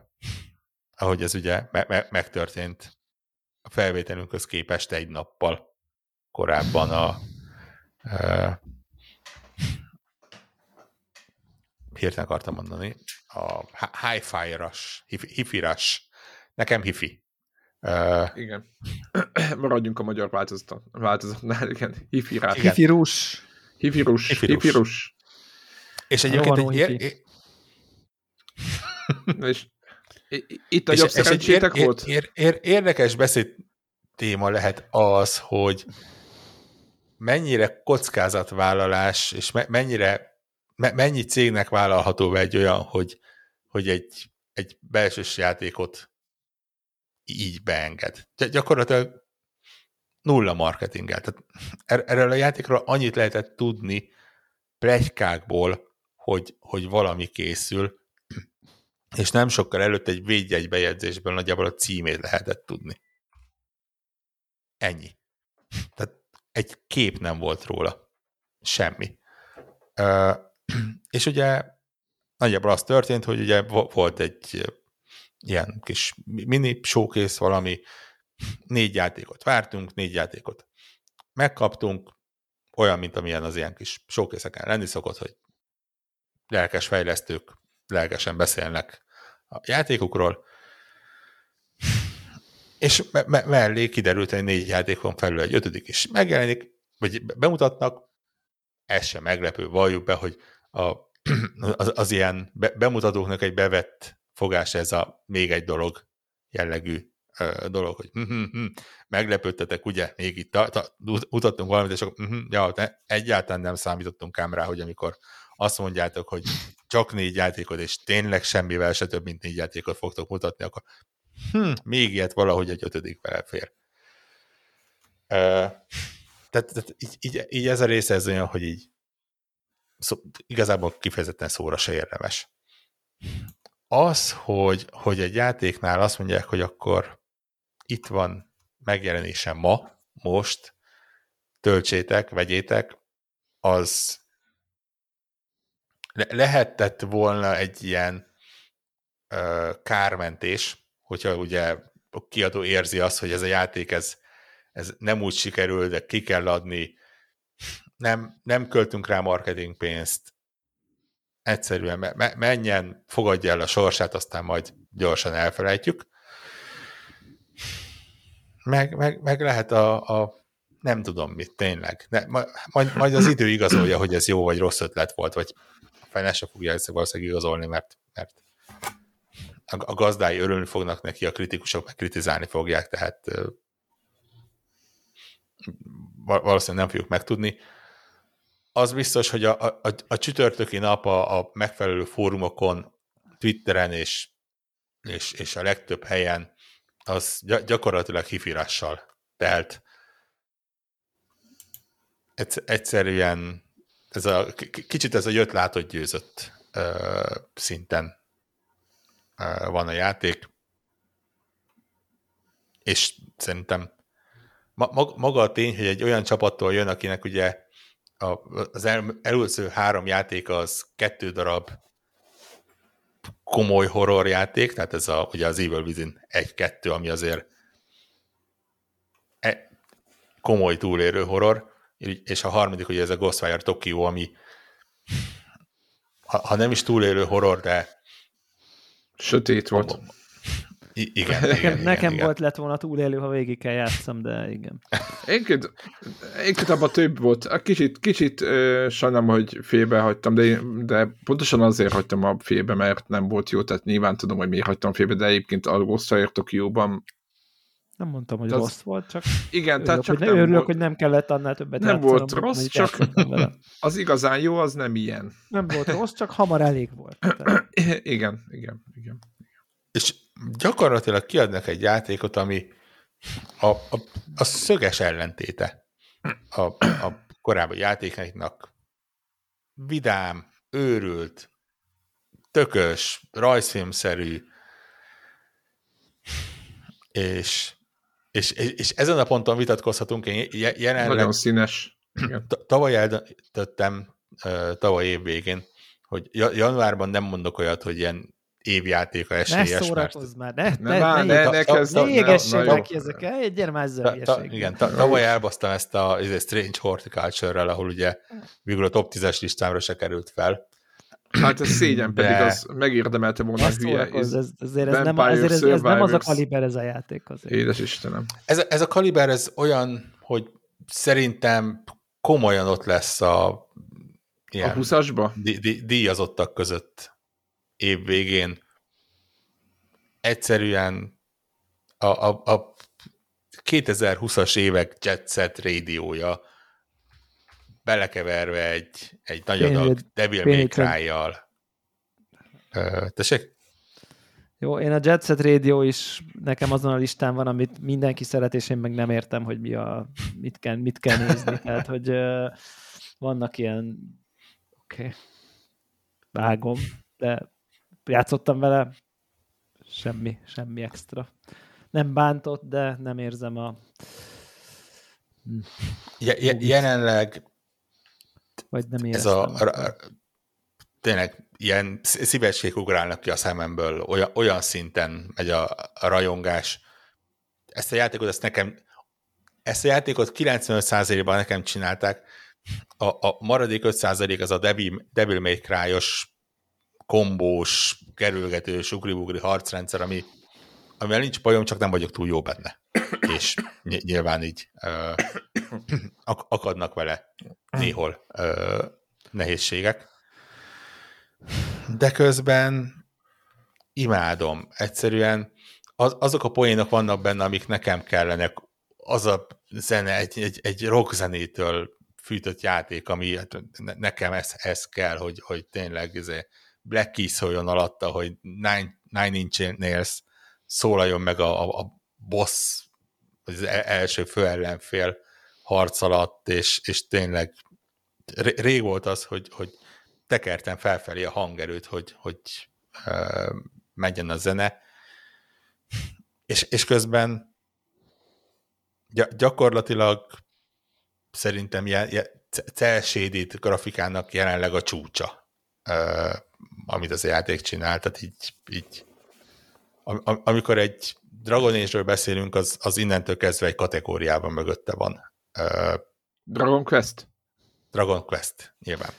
ahogy ez ugye me- me- megtörtént a felvételünkhöz képest egy nappal korábban a hirtelen akartam mondani, hi-fi-ras, hifi-ras. Nekem hifi. Uh, igen. Maradjunk a magyar változatnál, igen. Hifi-rás. Hifi-rus. Hifi-rus. Hifi-rus. És egyébként egy, ér, ér, és itt nagyobb és, szerencsétek ér, volt? Ér, ér, érdekes beszéd téma lehet az, hogy mennyire kockázatvállalás, és me, mennyire, me, mennyi cégnek vállalható be egy olyan, hogy, hogy egy, egy belsős játékot így beenged. Gyakorlatilag nulla marketinggel. Tehát er, erről a játékról annyit lehetett tudni plegykákból, hogy, hogy valami készül, és nem sokkal előtt egy védjegy bejegyzésből nagyjából a címét lehetett tudni. Ennyi. Tehát egy kép nem volt róla. Semmi. És ugye nagyjából az történt, hogy ugye volt egy ilyen kis mini showcase valami, négy játékot vártunk, négy játékot megkaptunk, olyan, mint amilyen az ilyen kis showcase lenni szokott, hogy lelkes fejlesztők lelkesen beszélnek a játékukról, és me- me- mellé kiderült, hogy négy játékon felül egy ötödik is megjelenik, vagy bemutatnak, ez sem meglepő, valljuk be, hogy a, az, az ilyen be, bemutatóknak egy bevett fogás ez a még egy dolog jellegű ö, dolog, hogy hm, hm, hm, meglepődtetek, ugye, még itt ta, ta, mutattunk valamit, és akkor ja, ne, egyáltalán nem számítottunk ám rá, hogy amikor azt mondjátok, hogy csak négy játékot, és tényleg semmivel se több, mint négy játékot fogtok mutatni, akkor hm, még ilyet valahogy egy ötödik belefér. Uh, tehát, tehát így, így, így, ez a része ez olyan, hogy így szó, igazából kifejezetten szóra se érdemes. Az, hogy, hogy egy játéknál azt mondják, hogy akkor itt van megjelenése ma, most, töltsétek, vegyétek, az le- lehetett volna egy ilyen ö, kármentés, hogyha ugye a kiadó érzi azt, hogy ez a játék ez, ez nem úgy sikerül, de ki kell adni, nem, nem költünk rá marketing pénzt, egyszerűen me- menjen, fogadja el a sorsát, aztán majd gyorsan elfelejtjük. Meg, meg, meg lehet a, a nem tudom mit, tényleg. Ne, majd, majd az idő igazolja, hogy ez jó vagy rossz ötlet volt, vagy fel se fogja ezt valószínűleg igazolni, mert, mert a gazdái örülni fognak neki, a kritikusok meg kritizálni fogják, tehát valószínűleg nem fogjuk megtudni. Az biztos, hogy a, a, a csütörtöki nap a, a megfelelő fórumokon, Twitteren és, és, és a legtöbb helyen az gyakorlatilag hifirással telt. Egyszerűen ez a, kicsit ez a jött, látott, győzött uh, szinten uh, van a játék, és szerintem ma, maga a tény, hogy egy olyan csapattól jön, akinek ugye a, az el, előző három játék az kettő darab komoly horror játék, tehát ez a, ugye az Evil Within 1-2, ami azért e, komoly túlérő horror, és a harmadik ugye ez a Ghostwire Tokyo, ami ha, ha nem is túlélő horror, de sötét volt. I- igen, nekem, igen, nekem igen. volt lett volna túlélő, ha végig kell játszom, de igen. Egyébként, egyébként abban több volt. Kicsit, kicsit uh, sajnálom, hogy félbe hagytam, de, de pontosan azért hagytam a félbe, mert nem volt jó, tehát nyilván tudom, hogy miért hagytam félbe, de egyébként a Ghostwire Tokyo-ban nem mondtam, hogy az, rossz volt, csak igen, örülök, tehát csak hogy nem örülök, volt, hogy nem kellett annál többet Nem játszanom, volt rossz, csak az igazán jó, az nem ilyen. Nem volt rossz, csak hamar elég volt. Tehát. igen, igen, igen. És gyakorlatilag kiadnak egy játékot, ami a, a, a szöges ellentéte a, a korábbi játékainknak. Vidám, őrült, tökös, rajzfilmszerű, és és, és, és ezen a ponton vitatkozhatunk, én jelenleg... Nagyon színes. Tavaly eldöntöttem, tavaly év végén, hogy januárban nem mondok olyat, hogy ilyen évjátéka esélyes. Ne szórakozz már, ne, ne, ne, ne, ne, kezd, ne égessék neki ezekkel, egy gyere már ezzel ta, ta, Igen, ta, tavaly elbasztam ezt a ez Strange Horticulture-rel, ahol ugye végül a top 10-es listámra se került fel. Hát ez szégyen, De... pedig az megérdemelte volna Azt hülye. Ez, ez, ezért ez nem, ezért ez, ez nem az a kaliber ez a játék. Azért. Édes Istenem. Ez, ez a kaliber, ez olyan, hogy szerintem komolyan ott lesz a ilyen a 20-asba? díjazottak között év végén. Egyszerűen a, a, a 2020-as évek Jet Set rádiója belekeverve egy, egy nagy adag Devil May Cry-jal. Tessék? Jó, én a Jet Set Radio is nekem azon a listán van, amit mindenki szeret, és én meg nem értem, hogy mi a, mit, kell, mit kell nézni. Tehát, hogy vannak ilyen oké, okay, vágom, de játszottam vele, semmi, semmi extra. Nem bántott, de nem érzem a... Je, je, jelenleg vagy nem ez a, a, tényleg ilyen szívesség ugrálnak ki a szememből, olyan, olyan szinten megy a, a rajongás. Ezt a játékot, ezt nekem, ezt a játékot 95%-ban nekem csinálták, a, a maradék 5% az a Devil, Devil May Cry-os kombós, kerülgetős, ugri-ugri harcrendszer, ami, amivel nincs bajom, csak nem vagyok túl jó benne. És nyilván így uh, akadnak vele néhol uh, nehézségek. De közben imádom. Egyszerűen az, azok a poénok vannak benne, amik nekem kellenek. Az a zene, egy, egy, egy rock zenétől fűtött játék, ami hát nekem ez, ez kell, hogy, hogy tényleg izé, Black Keys szóljon alatta, hogy Nine, Nine Inch Nails szólaljon meg a, a, a boss, az e-, első főellenfél harc alatt, és, és tényleg rég volt az, hogy, hogy tekertem felfelé a hangerőt, hogy, hogy uh, menjen a zene, és, és közben gyakorlatilag szerintem cel grafikának jelenleg a csúcsa, uh, amit az a játék csinál, tehát így, így am, amikor egy Dragon Age-ről beszélünk, az, az innentől kezdve egy kategóriában mögötte van. Dragon Quest? Dragon Quest, nyilván.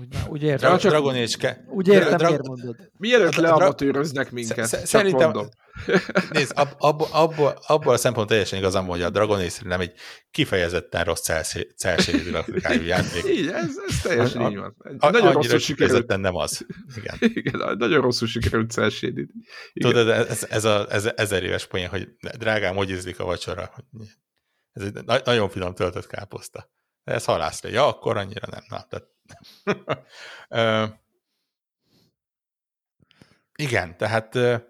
Úgy, úgy értem. Dra- csak Dragon Age ke- úgy értem, Dra- miért mondod. Mielőtt leamatőröznek minket, sz- szerintem, mondom. Nézd, ab, abból, abból, abból a szempont teljesen igazam, hogy a Dragon Age nem egy kifejezetten rossz celséri grafikájú játék. így, ez, ez teljesen a, így van. A, nagyon rosszul sikerült. nem az. Igen. Igen, nagyon rosszul sikerült celséri. Tudod, ez, ez, a, ez ezer éves poén, hogy drágám, hogy ízlik a vacsora. Ez egy nagyon finom töltött káposzta. Ez halászra. Ja, akkor annyira nem. Na, tehát... uh, igen, tehát... Uh,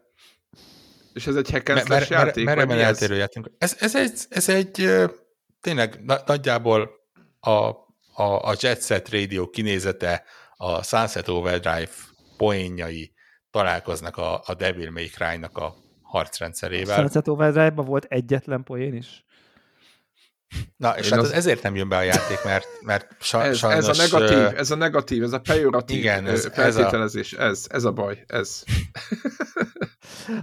és ez egy hack and mer- játék? Merre men eltérő játék. Ez, ez egy, ez egy uh, tényleg na, nagyjából a, a, a Jet Set Radio kinézete, a Sunset Overdrive poénjai találkoznak a, a Devil May Cry-nak a harcrendszerével. A Sunset Overdrive-ban volt egyetlen poén is? Na, és Én hát az... ezért nem jön be a játék, mert, mert sa, ez, sajnos... Ez a negatív, ez a negatív, ez a pejoratív igen, ez, feltételezés, ez, a... ez, ez a baj, ez.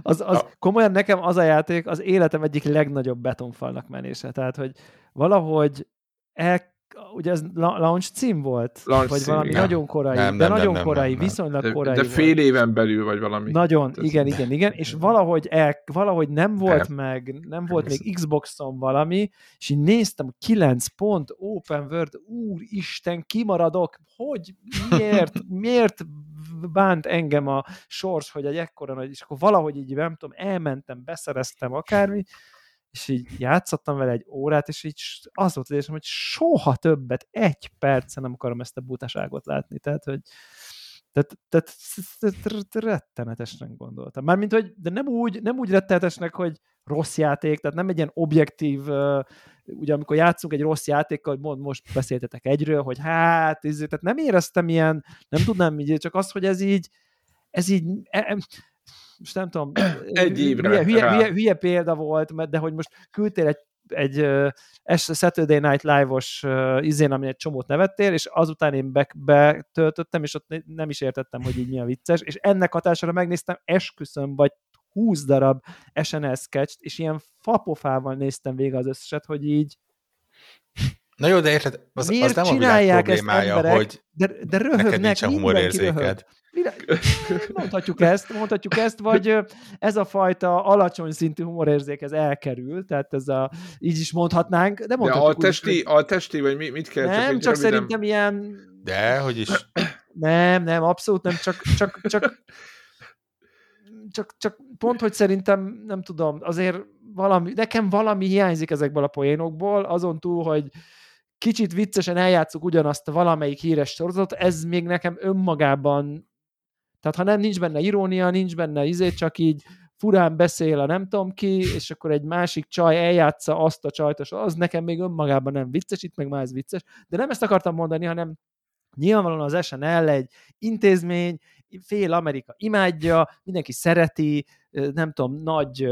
az, az a... komolyan nekem az a játék az életem egyik legnagyobb betonfalnak menése, tehát, hogy valahogy el ugye ez launch cím volt? Launch vagy cím, valami igen. nagyon korai, nem, de nem, nagyon nem, korai, nem, nem, viszonylag de, korai De fél volt. éven belül, vagy valami. Nagyon, ez igen, igen, igen, és valahogy, el, valahogy nem volt nem. meg, nem volt még Xboxon valami, és így néztem, 9 pont, open world, úristen, kimaradok, hogy, miért, miért bánt engem a sors, hogy egy ekkora nagy, és akkor valahogy így, nem tudom, elmentem, beszereztem akármi, és így játszottam vele egy órát, és így az volt az érzem, hogy soha többet, egy percen nem akarom ezt a butaságot látni. Tehát, hogy tehát, tehát, tehát rettenetesnek gondoltam. Mármint, hogy de nem úgy, nem úgy rettenetesnek, hogy rossz játék, tehát nem egy ilyen objektív, ugye amikor játszunk egy rossz játékkal, hogy mond, most beszéltetek egyről, hogy hát, izé, tehát nem éreztem ilyen, nem tudnám így, csak az, hogy ez így, ez így, most nem tudom, egy évre hülye, hülye, hülye, hülye példa volt, de hogy most küldtél egy egy uh, Saturday Night Live-os uh, izén, ami egy csomót nevettél, és azután én be, betöltöttem, és ott nem is értettem, hogy így mi a vicces, és ennek hatására megnéztem, esküszöm, vagy 20 darab SNL sketch és ilyen fapofával néztem végig az összeset, hogy így Na jó, de érted, az, az nem a világ problémája, emberek, hogy de, de röhögnek, neked nincsen humorérzéked. Mondhatjuk ezt, mondhatjuk ezt, vagy ez a fajta alacsony szintű humorérzék, ez elkerül, tehát ez a, így is mondhatnánk, de mondhatjuk de a testi, úgy, a testi, vagy mi, mit kell? Nem, csak, csak szerintem ilyen... De, hogy is... Nem, nem, abszolút nem, csak, csak, csak, csak, csak pont, hogy szerintem, nem tudom, azért valami, nekem valami hiányzik ezekből a poénokból, azon túl, hogy kicsit viccesen eljátszuk ugyanazt a valamelyik híres sorozatot, ez még nekem önmagában, tehát ha nem nincs benne irónia, nincs benne izé, csak így furán beszél a nem tudom ki, és akkor egy másik csaj eljátsza azt a csajtos, az nekem még önmagában nem vicces, itt meg már ez vicces, de nem ezt akartam mondani, hanem nyilvánvalóan az SNL egy intézmény, fél Amerika imádja, mindenki szereti, nem tudom, nagy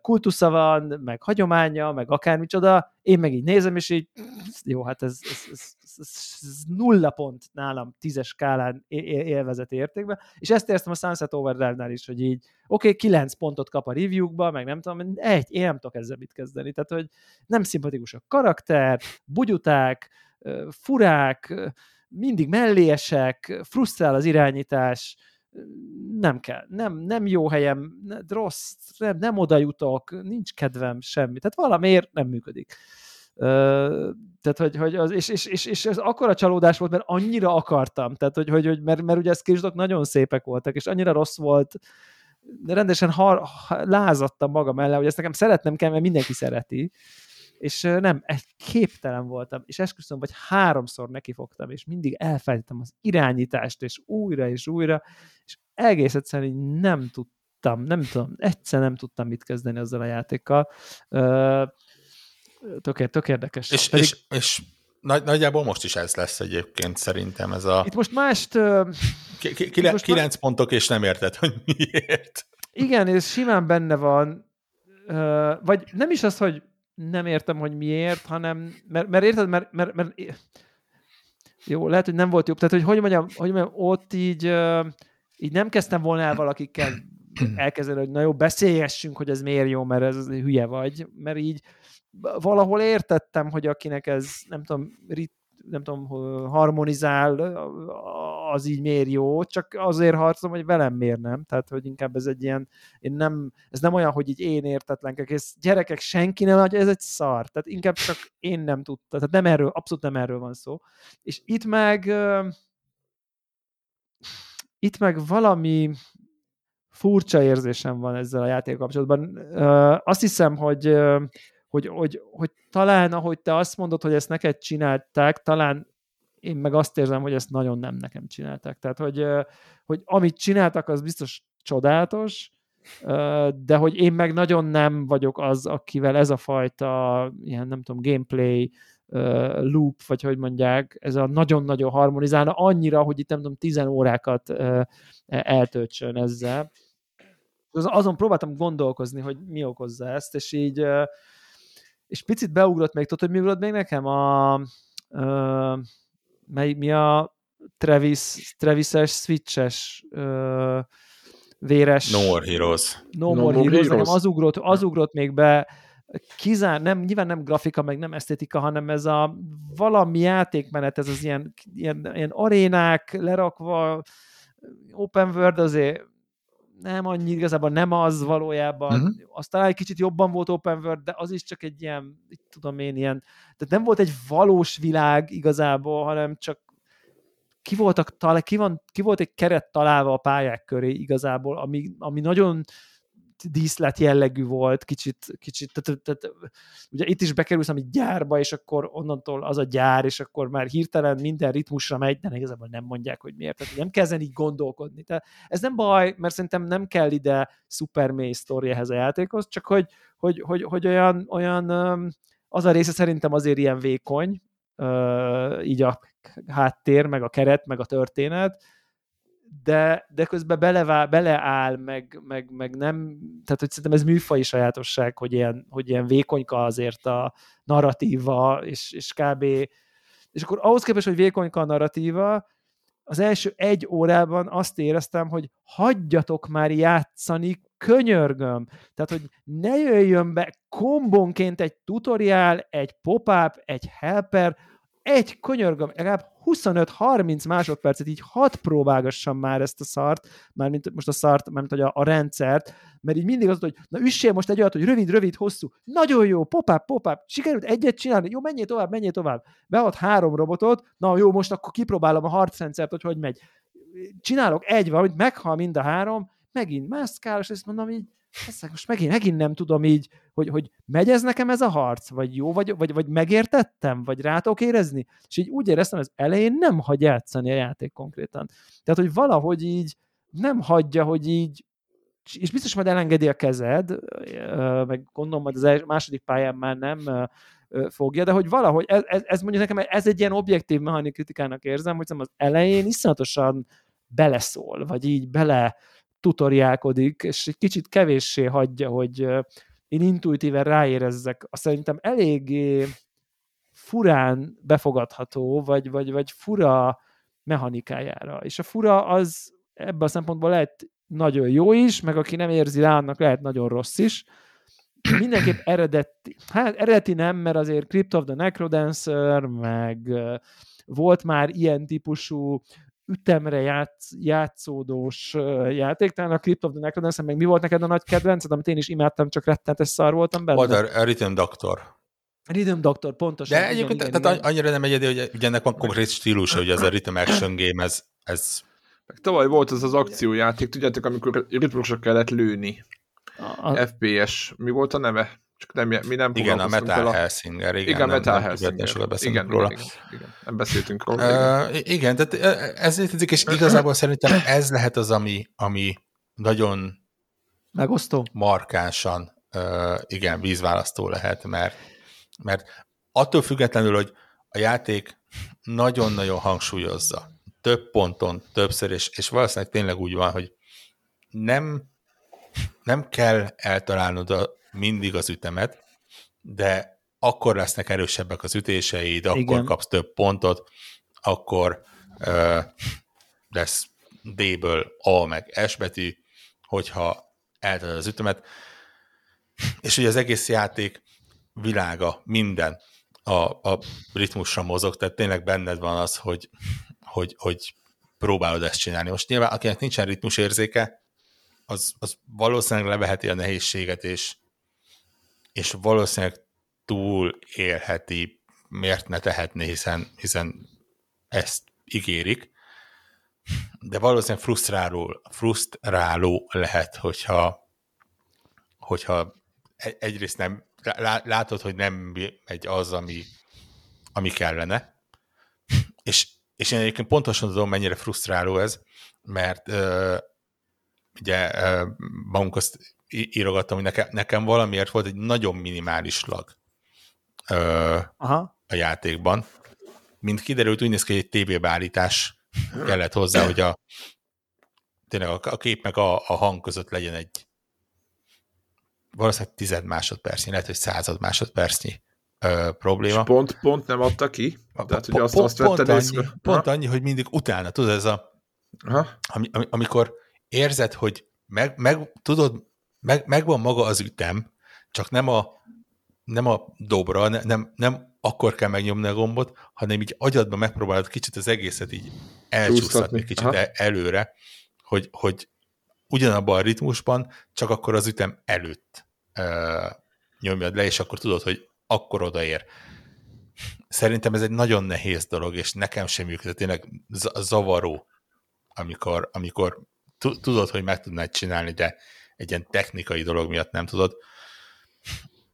kultusza van, meg hagyománya, meg akármicsoda, én meg így nézem, és így, jó, hát ez, ez, ez, ez, ez nulla pont nálam tízes skálán élvezeti értékben, és ezt éreztem a Sunset Overdrive-nál is, hogy így, oké, okay, kilenc pontot kap a review-kba, meg nem tudom, egy, én nem tudok ezzel mit kezdeni, tehát, hogy nem szimpatikus a karakter, bugyuták, furák, mindig melléesek, frusztrál az irányítás, nem kell, nem, nem jó helyem, rossz, nem, nem oda jutok, nincs kedvem, semmi. Tehát valamiért nem működik. Tehát, hogy, hogy az, és, és, és, és ez akkora csalódás volt, mert annyira akartam, tehát, hogy, hogy, hogy mert, mert ugye a skillsdok nagyon szépek voltak, és annyira rossz volt, de rendesen har, lázadtam magam ellen, hogy ezt nekem szeretnem kell, mert mindenki szereti, és nem, egy képtelen voltam, és esküszöm, vagy háromszor nekifogtam, és mindig elfelejtettem az irányítást, és újra és újra, és egész egyszerűen így nem tudtam, nem tudom, egyszer nem tudtam mit kezdeni azzal a játékkal. Tök, tök érdekes. És, Pedig... és, és nagy, nagyjából most is ez lesz egyébként szerintem ez a... Itt most mást... Ki, ki, ki, most kilenc már... pontok, és nem érted, hogy miért. Igen, és simán benne van, vagy nem is az, hogy nem értem, hogy miért, hanem, mert, mert érted, mert, mert, mert jó, lehet, hogy nem volt jobb, tehát hogy hogy mondjam, hogy mondjam ott így, így nem kezdtem volna el valakikkel elkezdeni, hogy na jó, beszéljessünk, hogy ez miért jó, mert ez hülye vagy, mert így valahol értettem, hogy akinek ez, nem tudom, rit, nem tudom, harmonizál, az így miért jó, csak azért harcolom, hogy velem miért nem. Tehát, hogy inkább ez egy ilyen, én nem, ez nem olyan, hogy így én értetlenkek, ez gyerekek senki nem hogy ez egy szar. Tehát inkább csak én nem tudta. Tehát nem erről, abszolút nem erről van szó. És itt meg itt meg valami furcsa érzésem van ezzel a játék kapcsolatban. Azt hiszem, hogy hogy, hogy, hogy talán, ahogy te azt mondod, hogy ezt neked csinálták, talán én meg azt érzem, hogy ezt nagyon nem nekem csinálták. Tehát, hogy, hogy amit csináltak, az biztos csodálatos, de hogy én meg nagyon nem vagyok az, akivel ez a fajta ilyen, nem tudom, gameplay loop, vagy hogy mondják, ez a nagyon-nagyon harmonizálna, annyira, hogy itt nem tudom, tizen órákat eltöltsön ezzel. Azon próbáltam gondolkozni, hogy mi okozza ezt, és így és picit beugrott még, tudod, hogy mi ugrott még nekem? A, a mely, mi a Travis, Travis-es, Switch-es ö, véres... No More Heroes. No, no More, More Heroes, Heroes. Nekem az ugrott, az ugrott még be, kizár, nem, nyilván nem grafika, meg nem esztétika, hanem ez a valami játékmenet, ez az ilyen, ilyen, ilyen arénák lerakva, open world azért nem annyi, igazából nem az valójában. Uh-huh. Aztán egy kicsit jobban volt open world, de az is csak egy ilyen, tudom én, ilyen, tehát nem volt egy valós világ igazából, hanem csak ki, voltak, ki, van, ki volt egy keret találva a pályák köré igazából, ami, ami nagyon díszlet jellegű volt, kicsit, kicsit tehát, tehát, ugye itt is bekerülsz egy gyárba, és akkor onnantól az a gyár, és akkor már hirtelen minden ritmusra megy, de igazából nem mondják, hogy miért. Tehát nem kezden így gondolkodni. Tehát ez nem baj, mert szerintem nem kell ide szuper mély sztori ehhez a játékhoz, csak hogy, hogy, hogy, hogy olyan, olyan az a része szerintem azért ilyen vékony, így a háttér, meg a keret, meg a történet, de, de közben belevá, beleáll, meg, meg, meg nem, tehát hogy szerintem ez műfai sajátosság, hogy ilyen, hogy ilyen vékonyka azért a narratíva, és, és kb. És akkor ahhoz képest, hogy vékonyka a narratíva, az első egy órában azt éreztem, hogy hagyjatok már játszani könyörgöm. Tehát, hogy ne jöjjön be kombonként egy tutoriál, egy pop-up, egy helper, egy könyörgöm, legalább 25-30 másodpercet így hat próbálgassam már ezt a szart, már mint most a szart, már mint hogy a, a rendszert, mert így mindig az, hogy na üssél most egy olyat, hogy rövid, rövid, hosszú, nagyon jó, pop-up, pop-up, sikerült egyet csinálni, jó, menjél tovább, menjél tovább. Bead három robotot, na jó, most akkor kipróbálom a harcrendszert, hogy hogy megy. Csinálok egy valamit, meghal mind a három, megint mászkál, és ezt mondom így, ezt most megint, megint nem tudom így, hogy, hogy megy ez nekem ez a harc, vagy jó, vagy, vagy, vagy megértettem, vagy rá tudok érezni, és így úgy éreztem, az elején nem hagy játszani a játék konkrétan. Tehát, hogy valahogy így nem hagyja, hogy így és biztos majd elengedi a kezed, meg gondolom, hogy az második pályán már nem fogja, de hogy valahogy ez, ez, ez mondjuk nekem ez egy ilyen objektív mechanik kritikának érzem, hogy az elején iszonyatosan beleszól, vagy így bele tutoriálkodik, és egy kicsit kevéssé hagyja, hogy én intuitíven ráérezzek. Azt szerintem eléggé furán befogadható, vagy, vagy, vagy fura mechanikájára. És a fura az ebben a szempontból lehet nagyon jó is, meg aki nem érzi rá, annak lehet nagyon rossz is. Mindenképp eredeti, hát eredeti nem, mert azért Crypt of the Necrodancer, meg volt már ilyen típusú ütemre játsz, játszódós játék, talán a Crypt of the Necrodancer, meg mi volt neked a nagy kedvenced, amit én is imádtam, csak rettenetes szar voltam benne? Volt a Rhythm Doctor. Rhythm Doctor, pontosan. De egyébként igen, tehát igen. annyira nem egyedi, hogy ugye ennek van konkrét stílusa, hogy ez a Rhythm Action Game, ez, ez meg tavaly volt ez az akciójáték, tudjátok, amikor ritmusra kellett lőni. A, a... FPS. Mi volt a neve? Csak nem, mi nem Igen, a Metal a... Hellsinger. Igen, igen Metal nem, Hellsinger. Igen, róla. Igen, igen, nem beszéltünk róla. Uh, igen, tehát ez létezik, és igazából szerintem ez lehet az, ami, ami nagyon megosztó, markánsan uh, igen, vízválasztó lehet, mert, mert attól függetlenül, hogy a játék nagyon-nagyon hangsúlyozza, több ponton, többször, és, és valószínűleg tényleg úgy van, hogy nem, nem kell eltalálnod a, mindig az ütemet, de akkor lesznek erősebbek az ütéseid, akkor Igen. kapsz több pontot, akkor ö, lesz D-ből A meg S betű, hogyha eltalálod az ütemet. És ugye az egész játék világa, minden a, a ritmusra mozog, tehát tényleg benned van az, hogy hogy, hogy próbálod ezt csinálni. Most nyilván, akinek nincsen ritmusérzéke, az, az valószínűleg leveheti a nehézséget, és, és valószínűleg túl élheti, miért ne tehetné, hiszen, hiszen ezt ígérik, de valószínűleg frusztráló, frusztráló lehet, hogyha, hogyha egyrészt nem, látod, hogy nem megy az, ami, ami kellene, és és én egyébként pontosan tudom, mennyire frusztráló ez, mert uh, ugye uh, magunk azt írogattam, hogy nekem, nekem valamiért volt egy nagyon minimális lag uh, Aha. a játékban. Mint kiderült, úgy néz ki, hogy egy beállítás kellett hozzá, hogy a tényleg a, a kép meg a, a hang között legyen egy valószínűleg tized másodpercnyi, lehet, hogy század másodpercnyi ö, probléma. És pont, pont nem adta ki? Tehát, hogy azt, azt pont, annyi, pont annyi, hogy mindig utána, tudod, ez a Aha. Am, am, amikor érzed, hogy meg, meg tudod, meg, megvan maga az ütem, csak nem a, nem a dobra, ne, nem, nem akkor kell megnyomni a gombot, hanem így agyadban megpróbálod kicsit az egészet így elcsúsztatni kicsit Aha. előre, hogy, hogy ugyanabban a ritmusban, csak akkor az ütem előtt uh, nyomjad le, és akkor tudod, hogy akkor odaér. Szerintem ez egy nagyon nehéz dolog, és nekem sem működött, tényleg zavaró, amikor, amikor tudod, hogy meg tudnád csinálni, de egy ilyen technikai dolog miatt nem tudod.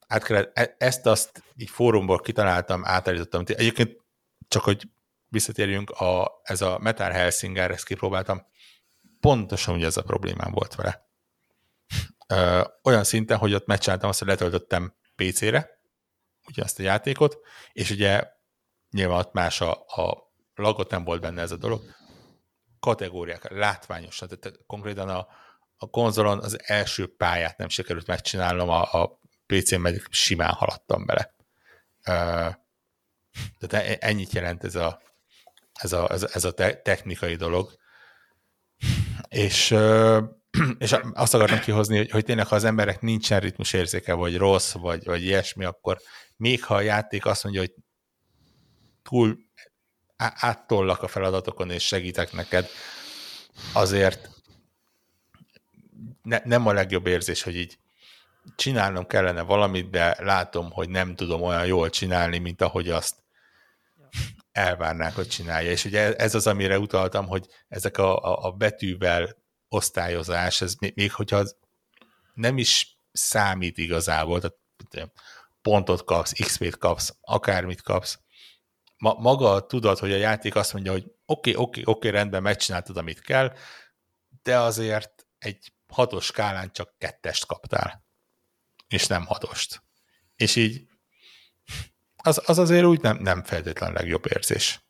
Át kellett, e, ezt azt így fórumból kitaláltam, átállítottam. Egyébként csak, hogy visszatérjünk, a, ez a Metal Helsinger, ezt kipróbáltam, pontosan ugye ez a problémám volt vele. Ö, olyan szinten, hogy ott megcsináltam azt, hogy letöltöttem PC-re, ugye ezt a játékot, és ugye nyilván ott más a, a lagot nem volt benne ez a dolog, kategóriák, látványosan, tehát konkrétan a, a konzolon az első pályát nem sikerült megcsinálnom, a, a PC-n meg simán haladtam bele. Uh, tehát e, ennyit jelent ez a, ez a, ez a, technikai dolog. És és azt akartam kihozni, hogy, hogy tényleg, ha az emberek nincsen ritmusérzéke, vagy rossz, vagy, vagy ilyesmi, akkor még ha a játék azt mondja, hogy túl áttollak a feladatokon, és segítek neked, azért ne, nem a legjobb érzés, hogy így csinálnom kellene valamit, de látom, hogy nem tudom olyan jól csinálni, mint ahogy azt elvárnák, hogy csinálja. És ugye ez az, amire utaltam, hogy ezek a, a, a betűvel osztályozás, ez még, még hogyha az nem is számít igazából, tehát pontot kapsz, XP-t kapsz, akármit kapsz, ma, maga tudod, hogy a játék azt mondja, hogy oké, okay, oké, okay, oké, okay, rendben, megcsináltad, amit kell, de azért egy hatos skálán csak kettest kaptál, és nem hatost. És így az, az azért úgy nem, nem feltétlenül legjobb érzés.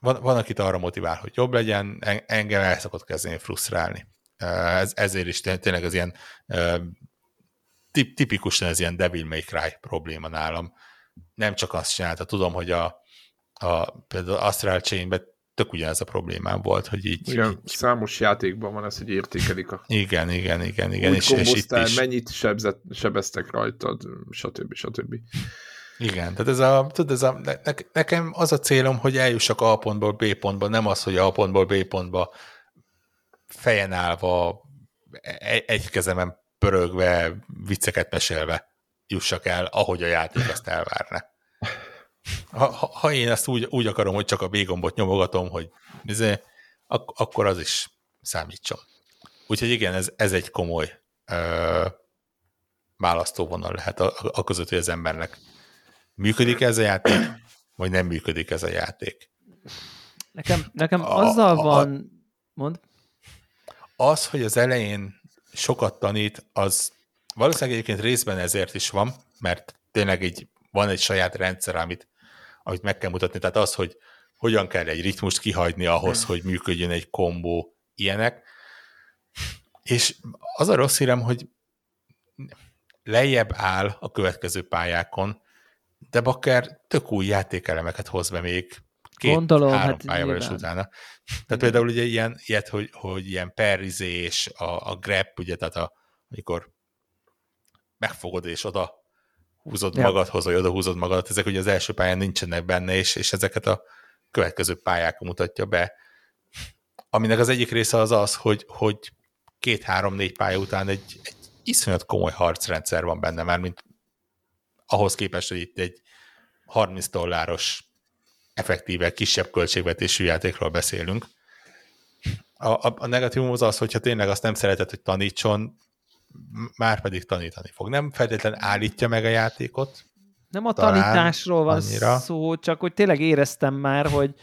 Van, van, akit arra motivál, hogy jobb legyen, engem el szokott kezdeni frusztrálni. Ez, ezért is tényleg az ilyen tip, tipikusan ez ilyen Devil May Cry probléma nálam. Nem csak azt csinálta, tudom, hogy a, a például Astral Chain-ben tök ugyanez a problémám volt, hogy így... Igen, így, számos játékban van ez, hogy értékelik a... Igen, igen, igen, igen. és, és itt is... mennyit sebzett, sebeztek rajtad, stb. stb. Igen, tehát ez a, tudod, ez a, ne, nekem az a célom, hogy eljussak A pontból B pontba, nem az, hogy A pontból B pontba fejen állva, egy, egy kezemen pörögve, vicceket mesélve jussak el, ahogy a játék ezt elvárna. Ha, ha, én ezt úgy, úgy akarom, hogy csak a B-gombot nyomogatom, hogy izé, ak- akkor az is számítson. Úgyhogy igen, ez, ez egy komoly ö, választóvonal lehet a, a között, hogy az embernek működik ez a játék, vagy nem működik ez a játék. Nekem, nekem azzal a, van... A, mond? Az, hogy az elején sokat tanít, az valószínűleg egyébként részben ezért is van, mert tényleg így van egy saját rendszer, amit amit meg kell mutatni. Tehát az, hogy hogyan kell egy ritmust kihagyni ahhoz, hogy működjön egy kombó, ilyenek. És az a rossz hírem, hogy lejjebb áll a következő pályákon, de Bakker tök új játékelemeket hoz be még két, Gondolom, három hát pályával is utána. Tehát például ugye ilyen, ilyet, hogy, hogy ilyen perizés, a, a grab, ugye, tehát a, amikor megfogod és oda húzod ja. magadhoz, vagy oda húzod magadat, ezek ugye az első pályán nincsenek benne, és, és ezeket a következő pályákon mutatja be. Aminek az egyik része az az, hogy, hogy két-három-négy pálya után egy, egy iszonyat komoly harcrendszer van benne már, mint ahhoz képest, hogy itt egy 30 dolláros effektíve kisebb költségvetésű játékról beszélünk. A, a, a negatívum az az, hogyha tényleg azt nem szereted, hogy tanítson, már pedig tanítani fog. Nem feltétlenül állítja meg a játékot. Nem a tanításról van annyira. szó, csak hogy tényleg éreztem már, hogy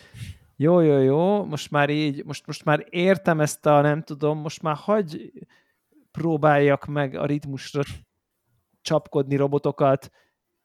jó, jó, jó, most már így, most, most már értem ezt a, nem tudom, most már hagy próbáljak meg a ritmusra csapkodni robotokat,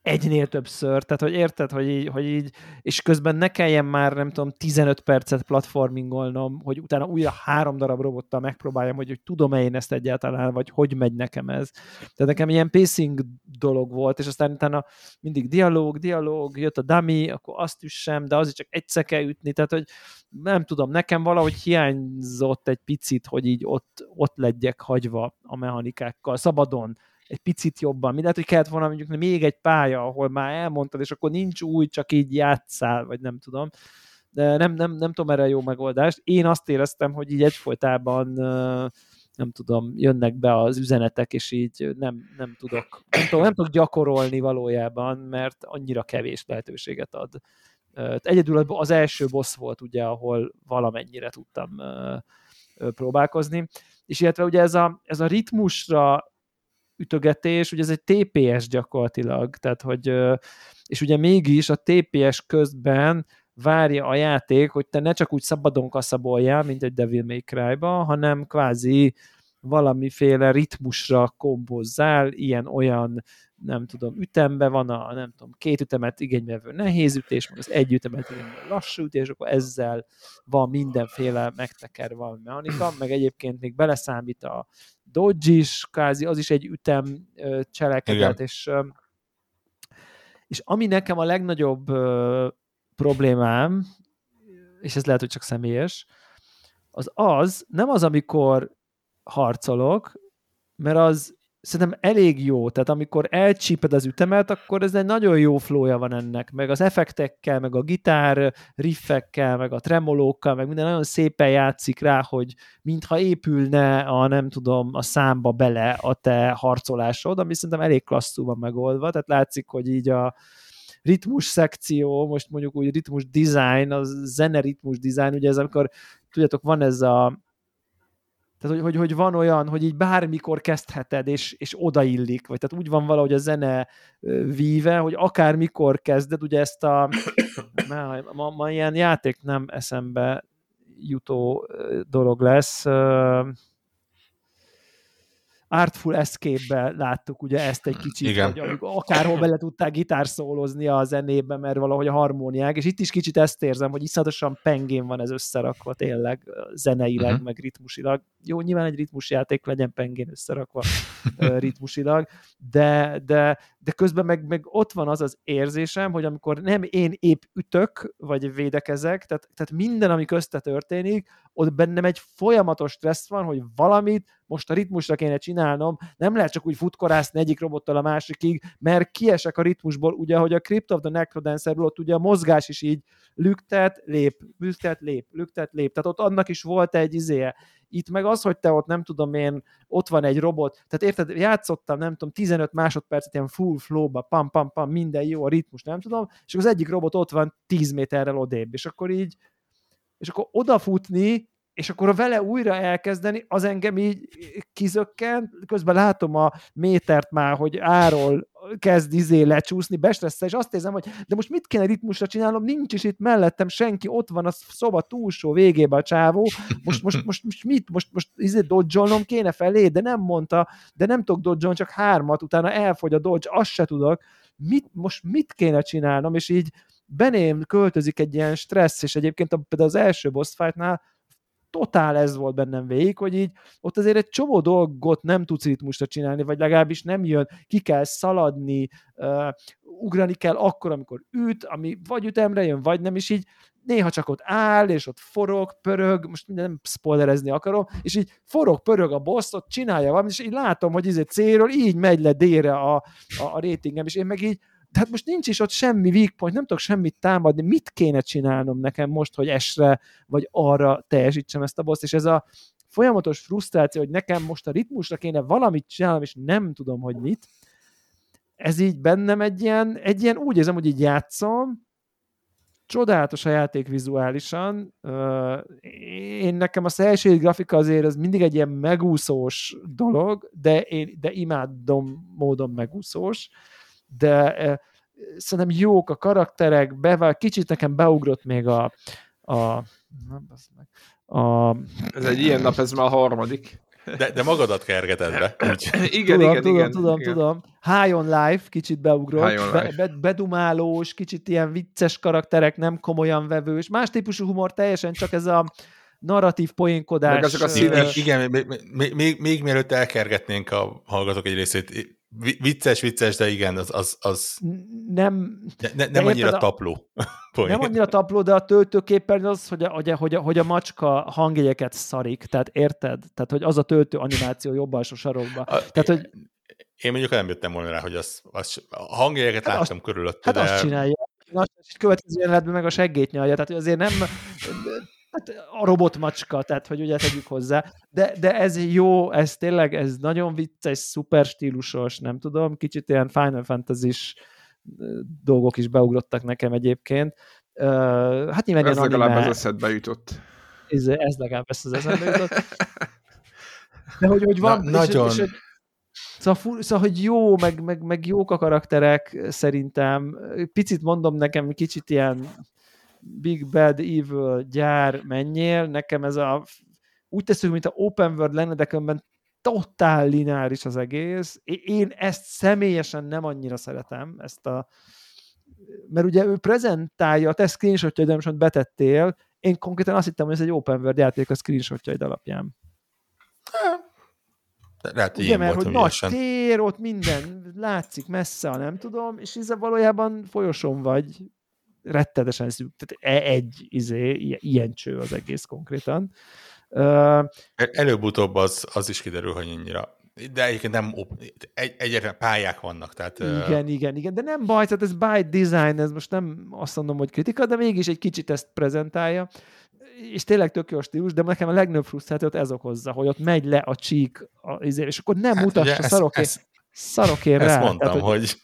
egynél többször, tehát hogy érted, hogy így, hogy így, és közben ne kelljen már, nem tudom, 15 percet platformingolnom, hogy utána újra három darab robottal megpróbáljam, hogy, hogy tudom-e én ezt egyáltalán, vagy hogy megy nekem ez. Tehát nekem ilyen pacing dolog volt, és aztán utána mindig dialóg, dialóg, jött a dummy, akkor azt üssem, de az is csak egyszer kell ütni, tehát hogy nem tudom, nekem valahogy hiányzott egy picit, hogy így ott, ott legyek hagyva a mechanikákkal, szabadon, egy picit jobban. Mi lehet, hogy kellett volna mondjuk még egy pálya, ahol már elmondtad, és akkor nincs új, csak így játszál, vagy nem tudom. De nem, nem, nem tudom erre jó megoldást. Én azt éreztem, hogy így egyfolytában nem tudom, jönnek be az üzenetek, és így nem, nem tudok, nem tudom, nem tudok gyakorolni valójában, mert annyira kevés lehetőséget ad. Egyedül az első boss volt ugye, ahol valamennyire tudtam próbálkozni, és illetve ugye ez a, ez a ritmusra ütögetés, ugye ez egy TPS gyakorlatilag, tehát hogy, és ugye mégis a TPS közben várja a játék, hogy te ne csak úgy szabadon kaszaboljál, mint egy Devil May Cry-ba, hanem kvázi valamiféle ritmusra kombozzál, ilyen-olyan, nem tudom, ütembe van a, nem tudom, két ütemet igénybevő nehéz ütés, meg az egy ütemet igénybevő lassú ütés, akkor ezzel van mindenféle megteker valami mechanika, meg egyébként még beleszámít a Dodge is, kázi, az is egy ütem cselekedet, és, és ami nekem a legnagyobb problémám, és ez lehet, hogy csak személyes, az az, nem az, amikor harcolok, mert az szerintem elég jó, tehát amikor elcsíped az ütemet, akkor ez egy nagyon jó flója van ennek, meg az effektekkel, meg a gitár riffekkel, meg a tremolókkal, meg minden nagyon szépen játszik rá, hogy mintha épülne a nem tudom, a számba bele a te harcolásod, ami szerintem elég klasszul van megoldva, tehát látszik, hogy így a ritmus szekció, most mondjuk úgy ritmus design, a zene ritmus design, ugye ez amikor, tudjátok, van ez a tehát, hogy, hogy, hogy van olyan, hogy így bármikor kezdheted, és, és odaillik, vagy tehát úgy van valahogy a zene víve, hogy akármikor kezded, ugye ezt a ma, ma, ma ilyen játék nem eszembe jutó dolog lesz, Artful Escape-be láttuk ugye ezt egy kicsit, Igen. hogy akárhol bele tudták gitárszólozni a zenébe, mert valahogy a harmóniák, és itt is kicsit ezt érzem, hogy iszonyatosan pengén van ez összerakva tényleg zeneileg, uh-huh. meg ritmusilag. Jó, nyilván egy ritmusjáték legyen pengén összerakva ritmusilag, de, de, de közben meg, meg ott van az az érzésem, hogy amikor nem én épp ütök, vagy védekezek, tehát, tehát minden, ami közte történik, ott bennem egy folyamatos stressz van, hogy valamit most a ritmusra kéne csinálnom, nem lehet csak úgy futkorászni egyik robottal a másikig, mert kiesek a ritmusból, ugye, hogy a Crypt of the Necrodancerből ott ugye a mozgás is így lüktet, lép, lüktet, lép, lüktet, lép. Tehát ott annak is volt egy izéje. Itt meg az, hogy te ott nem tudom én, ott van egy robot, tehát érted, játszottam, nem tudom, 15 másodpercet ilyen full flow-ba, pam, pam, pam, minden jó, a ritmus, nem tudom, és az egyik robot ott van 10 méterrel odébb, és akkor így, és akkor odafutni, és akkor vele újra elkezdeni, az engem így kizökken, közben látom a métert már, hogy áról kezd izé lecsúszni, bestresszel, és azt érzem, hogy de most mit kéne ritmusra csinálnom, nincs is itt mellettem senki, ott van a szoba túlsó végében a csávó, most, most, most, most mit, most, most izé dodge kéne felé, de nem mondta, de nem tudok dodge csak hármat, utána elfogy a dodge, azt se tudok, mit, most mit kéne csinálnom, és így beném költözik egy ilyen stressz, és egyébként a, például az első boss fightnál totál ez volt bennem végig, hogy így ott azért egy csomó dolgot nem tudsz ritmusra csinálni, vagy legalábbis nem jön, ki kell szaladni, uh, ugrani kell akkor, amikor üt, ami vagy ütemre jön, vagy nem, és így néha csak ott áll, és ott forog, pörög, most nem spoilerezni akarom, és így forog, pörög a boss, ott csinálja valamit, és így látom, hogy izé célról így megy le délre a, a, a ratingem, és én meg így tehát most nincs is ott semmi weak nem tudok semmit támadni, mit kéne csinálnom nekem most, hogy esre vagy arra teljesítsem ezt a boss, és ez a folyamatos frusztráció, hogy nekem most a ritmusra kéne valamit csinálnom, és nem tudom, hogy mit, ez így bennem egy ilyen, egy ilyen úgy érzem, hogy így játszom, csodálatos a játék vizuálisan. Én nekem a szélség grafika azért az mindig egy ilyen megúszós dolog, de én de imádom módon megúszós de eh, szerintem jók a karakterek, bevel, kicsit nekem beugrott még a, a, a ez egy ilyen nap, ez már a harmadik. De, de magadat kergeted be. Úgy. igen, tudom, igen, tudom, igen, tudom, igen. tudom. High on Life kicsit beugrott, High on be, Life. be, bedumálós, kicsit ilyen vicces karakterek, nem komolyan vevős. Más típusú humor teljesen csak ez a narratív poénkodás. Meg azok a színes... Igen, még, még, még, még mielőtt elkergetnénk a hallgatók egy részét, vicces, vicces, de igen, az... az, az nem, ne, ne, nem annyira a, tapló. nem annyira tapló, de a töltőképpen az, hogy a, hogy, a, hogy, a, hogy a macska hangjegyeket szarik, tehát érted? Tehát, hogy az a töltő animáció jobb alsó sarokba. A, tehát, hogy én mondjuk nem jöttem volna rá, hogy az, az a hangjegyeket hát láttam azt, körülötte. Hát de... azt csinálja. Azt, következő jelenetben meg a seggét nyalja, tehát azért nem hát a robotmacska, tehát hogy ugye tegyük hozzá, de, de ez jó, ez tényleg, ez nagyon vicces, szuper stílusos, nem tudom, kicsit ilyen Final fantasy dolgok is beugrottak nekem egyébként. Hát nyilván ez legalább anime, az eszedbe jutott. Ez, ez legalább ezt az eszedbe jutott. De hogy, hogy van... Na, nagyon... És, és, Szóval, szóval, hogy jó, meg, meg, meg jók a karakterek szerintem. Picit mondom nekem, kicsit ilyen Big Bad Evil gyár menjél, nekem ez a úgy teszünk, mint a open world lenne, de különben totál lineáris az egész. Én ezt személyesen nem annyira szeretem, ezt a mert ugye ő prezentálja, a te screenshotjaid, amit betettél, én konkrétan azt hittem, hogy ez egy open world játék a screenshotjaid alapján. Lehet, Ugye, mert hogy nagy tér, ott minden látszik messze, nem tudom, és ez valójában folyosón vagy, rettenetesen szűk, tehát e- egy izé, ilyen cső az egész konkrétan. Előbb-utóbb az, az is kiderül, hogy annyira de egyébként nem egy, egyre pályák vannak, tehát... Igen, uh... igen, igen, de nem baj, tehát ez by design, ez most nem azt mondom, hogy kritika, de mégis egy kicsit ezt prezentálja, és tényleg tök jó stílus, de nekem a legnagyobb frusztrációt ez okozza, hogy ott megy le a csík, a, és akkor nem hát mutassa szarokért, szarokért rá. Ezt mondtam, tehát, hogy...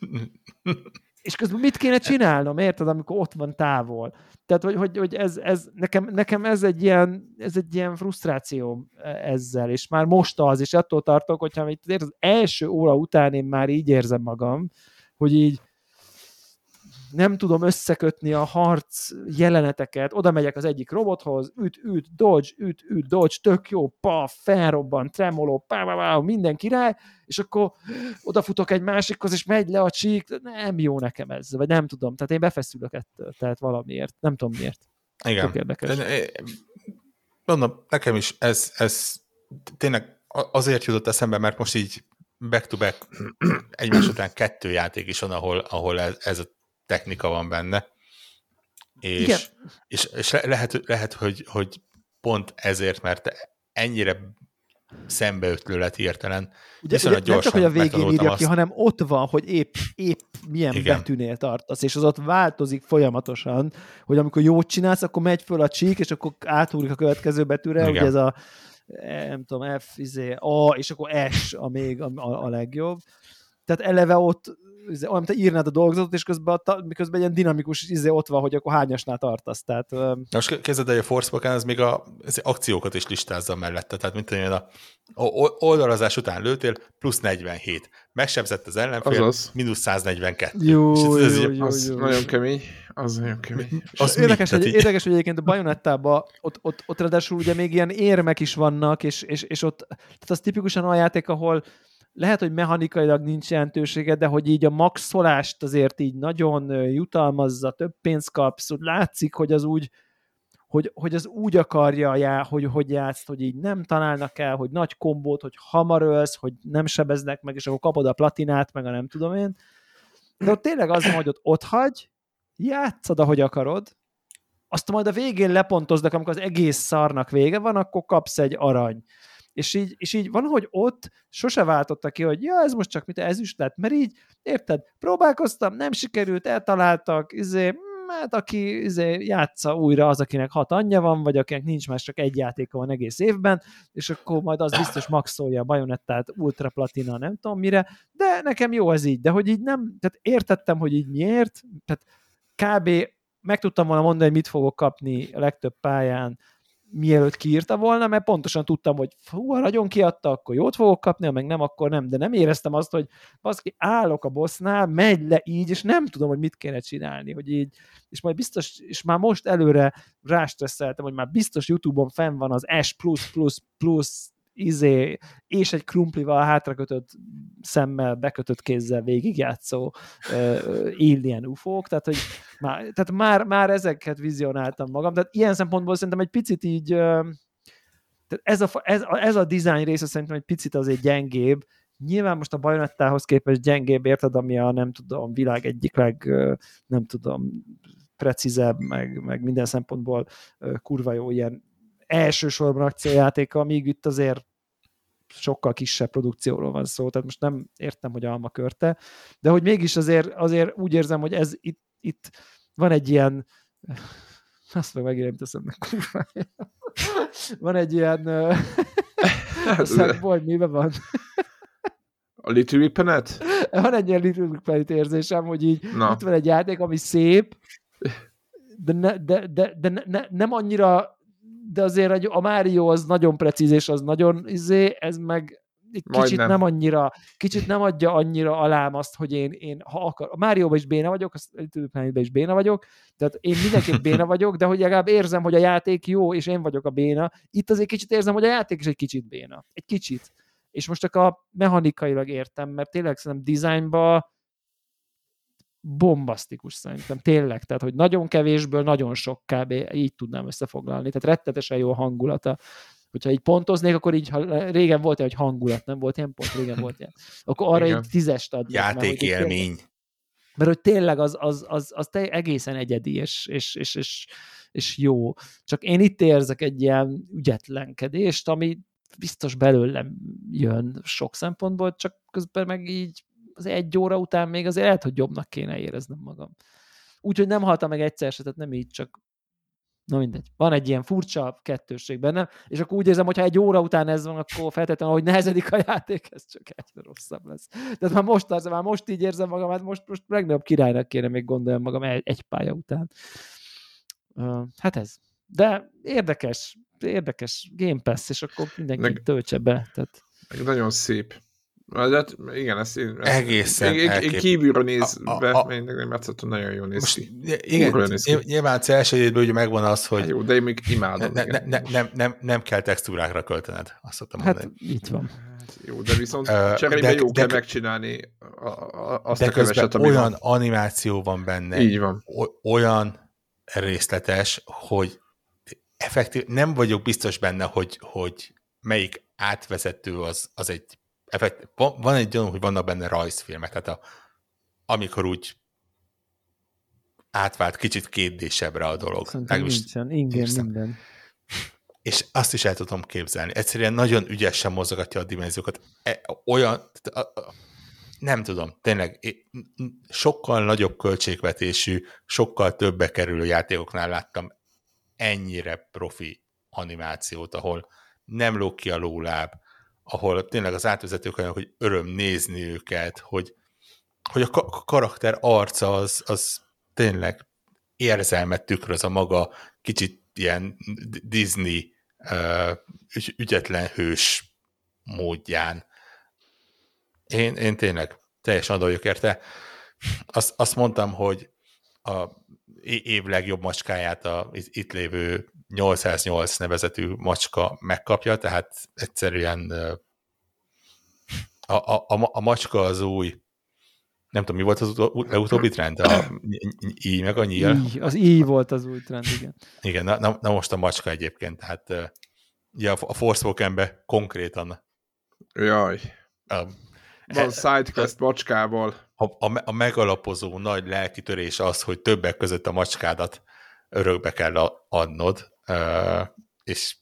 És közben mit kéne csinálnom, érted, amikor ott van távol? Tehát, hogy, hogy, hogy ez, ez, nekem, nekem ez, egy ilyen, ez egy ilyen frusztráció ezzel, és már most az, és attól tartok, hogyha itt az első óra után én már így érzem magam, hogy így nem tudom összekötni a harc jeleneteket, oda megyek az egyik robothoz, üt, üt, dodge, üt, üt, dodge, tök jó, pa, felrobban, tremoló, pá, pá, pá, minden király, és akkor odafutok egy másikhoz, és megy le a csík, nem jó nekem ez, vagy nem tudom, tehát én befeszülök ettől, tehát valamiért, nem tudom miért. Igen. Tök érdekes. Mondom, nekem is ez, ez tényleg azért jutott eszembe, mert most így back-to-back egymás után kettő játék is van, ahol, ahol ez, ez a technika van benne, és, Igen. és, és lehet, lehet hogy, hogy pont ezért, mert ennyire szembeötlő lett hirtelen. Ugye, ugye nem csak, hogy a végén írja azt. ki, hanem ott van, hogy épp, épp milyen Igen. betűnél tartasz, és az ott változik folyamatosan, hogy amikor jót csinálsz, akkor megy föl a csík, és akkor átúrik a következő betűre, Igen. ugye ez a nem tudom, F, izé, A, és akkor S a még a, a, a legjobb. Tehát eleve ott Izé, olyan, te írnád a dolgozatot, és közben, a, miközben ilyen dinamikus izé ott van, hogy akkor hányasnál tartasz. Tehát, Na most kezded, hogy a Forspoken az még a az akciókat is listázza mellette, tehát mint olyan a, a oldalazás után lőtél, plusz 47. Megsebzett az ellenfél, Azaz. mínusz 142. Jó, és ez, ez jó, jó, az jó, nagyon kemény. Az nagyon kemény. Az érdekes, hogy, érdekes, hogy egyébként a Bajonettában ott, ott, ott ráadásul ugye még ilyen érmek is vannak, és, és, és ott, tehát az tipikusan a játék, ahol lehet, hogy mechanikailag nincs jelentősége, de hogy így a maxolást azért így nagyon jutalmazza, több pénzt kapsz, úgy látszik, hogy az úgy, hogy, hogy az úgy akarja, já, hogy hogy játsz, hogy így nem találnak el, hogy nagy kombót, hogy hamar ölsz, hogy nem sebeznek meg, és akkor kapod a platinát, meg a nem tudom én. De ott tényleg az, hogy ott, ott hagy, játszod, ahogy akarod, azt majd a végén lepontoznak, amikor az egész szarnak vége van, akkor kapsz egy arany és így, és így van, hogy ott sose váltotta ki, hogy ja, ez most csak mit ezüst lett, mert így, érted, próbálkoztam, nem sikerült, eltaláltak, izé, hát aki izé, játsza újra az, akinek hat anyja van, vagy akinek nincs más, csak egy játéka van egész évben, és akkor majd az biztos maxolja a bajonettát, ultra platina, nem tudom mire, de nekem jó ez így, de hogy így nem, tehát értettem, hogy így miért, tehát kb. meg tudtam volna mondani, hogy mit fogok kapni a legtöbb pályán, mielőtt kiírta volna, mert pontosan tudtam, hogy hú, ha nagyon kiadta, akkor jót fogok kapni, ha meg nem, akkor nem. De nem éreztem azt, hogy baszki, állok a bossnál, megy le így, és nem tudom, hogy mit kéne csinálni, hogy így, és majd biztos, és már most előre rástresszeltem, hogy már biztos YouTube-on fenn van az S++++ izé, és egy krumplival hátrakötött szemmel, bekötött kézzel végigjátszó uh, alien ufók, tehát, hogy már, tehát már, már ezeket vizionáltam magam, tehát ilyen szempontból szerintem egy picit így tehát ez a, ez, a, ez a design része szerintem egy picit azért gyengébb, Nyilván most a Bajonettához képest gyengébb, érted, ami a nem tudom, világ egyik leg, nem tudom, precízebb, meg, meg minden szempontból kurva jó ilyen elsősorban akciójátéka, amíg itt azért sokkal kisebb produkcióról van szó, tehát most nem értem, hogy alma körte, de hogy mégis azért, azért úgy érzem, hogy ez itt, itt van egy ilyen azt meg megérem teszem meg van egy ilyen hogy miben van? A Little Big Planet? Van egy ilyen Little Big Planet érzésem, hogy így Na. itt van egy játék, ami szép, de, ne, de, de, de ne, nem annyira de azért a Mario az nagyon precíz, és az nagyon izé, ez meg kicsit nem. nem annyira, kicsit nem adja annyira alám azt, hogy én, én ha akar, a Márióban is béna vagyok, a Little is béna vagyok, tehát én mindenképp béna vagyok, de hogy legalább érzem, hogy a játék jó, és én vagyok a béna. Itt azért kicsit érzem, hogy a játék is egy kicsit béna. Egy kicsit. És most csak a mechanikailag értem, mert tényleg szerintem designba bombasztikus szerintem, tényleg, tehát hogy nagyon kevésből nagyon sok kb. így tudnám összefoglalni, tehát rettetesen jó a hangulata. Hogyha így pontoznék, akkor így, ha régen volt egy hangulat, nem volt ilyen pont, régen volt ilyen. Akkor arra Igen. egy tízest adnék. Játékélmény. mert hogy tényleg az, az, az, az egészen egyedi, és, és, és, és, és jó. Csak én itt érzek egy ilyen ügyetlenkedést, ami biztos belőlem jön sok szempontból, csak közben meg így az egy óra után még azért lehet, hogy jobbnak kéne éreznem magam. Úgyhogy nem haltam meg egyszer se, tehát nem így, csak Na mindegy. Van egy ilyen furcsa kettősség bennem, és akkor úgy érzem, hogy ha egy óra után ez van, akkor feltétlenül, hogy nehezedik a játék, ez csak egyre rosszabb lesz. Tehát már most, az, már most így érzem magam, hát most, most legnagyobb királynak kéne még gondoljam magam egy, egy pálya után. Uh, hát ez. De érdekes, érdekes Game Pass, és akkor mindenki meg, töltse be. Tehát... Meg nagyon szép. Hát, igen, ezt én, ezt, Egészen én, én, én kívülről nézve, a, a, én nem nagyon jól néz ki. Igen, néz ki. nyilván az első évben ugye megvan az, hogy... Hát jó, de én még imádom. Ne, ne, ne, nem, nem, nem kell textúrákra költened, azt szoktam hát, mondani. itt van. Hát jó, de viszont uh, cserébe de, jó de, kell megcsinálni azt de a keveset, ami olyan van. animáció van benne, Így van. olyan részletes, hogy effektív, nem vagyok biztos benne, hogy, hogy melyik átvezető az, az egy effekt, van, egy gyanú, hogy vannak benne rajzfilmek, tehát a, amikor úgy átvált kicsit kétdésebbre a dolog. Szerintem nincsen, igen, minden. És azt is el tudom képzelni. Egyszerűen nagyon ügyesen mozogatja a dimenziókat. E, olyan, nem tudom, tényleg sokkal nagyobb költségvetésű, sokkal többe kerülő játékoknál láttam ennyire profi animációt, ahol nem lók ki a lóláb, ahol tényleg az átvezetők olyanok, hogy öröm nézni őket, hogy, hogy a karakter arca az, az tényleg érzelmet tükröz a maga kicsit ilyen Disney uh, ügyetlen hős módján. Én, én tényleg teljesen adójuk érte. Azt, azt mondtam, hogy a év legjobb macskáját a itt lévő 808 nevezetű macska megkapja, tehát egyszerűen a, a, a, a macska az új, nem tudom, mi volt az utóbbi trend? A í meg a nyíl? Í, az í volt az új trend, igen. Igen, na, na, na most a macska egyébként, tehát ugye a Forspokenbe konkrétan Jaj. A, Van sidequest macskából. A, a, a megalapozó nagy lelkitörés az, hogy többek között a macskádat örökbe kell adnod, és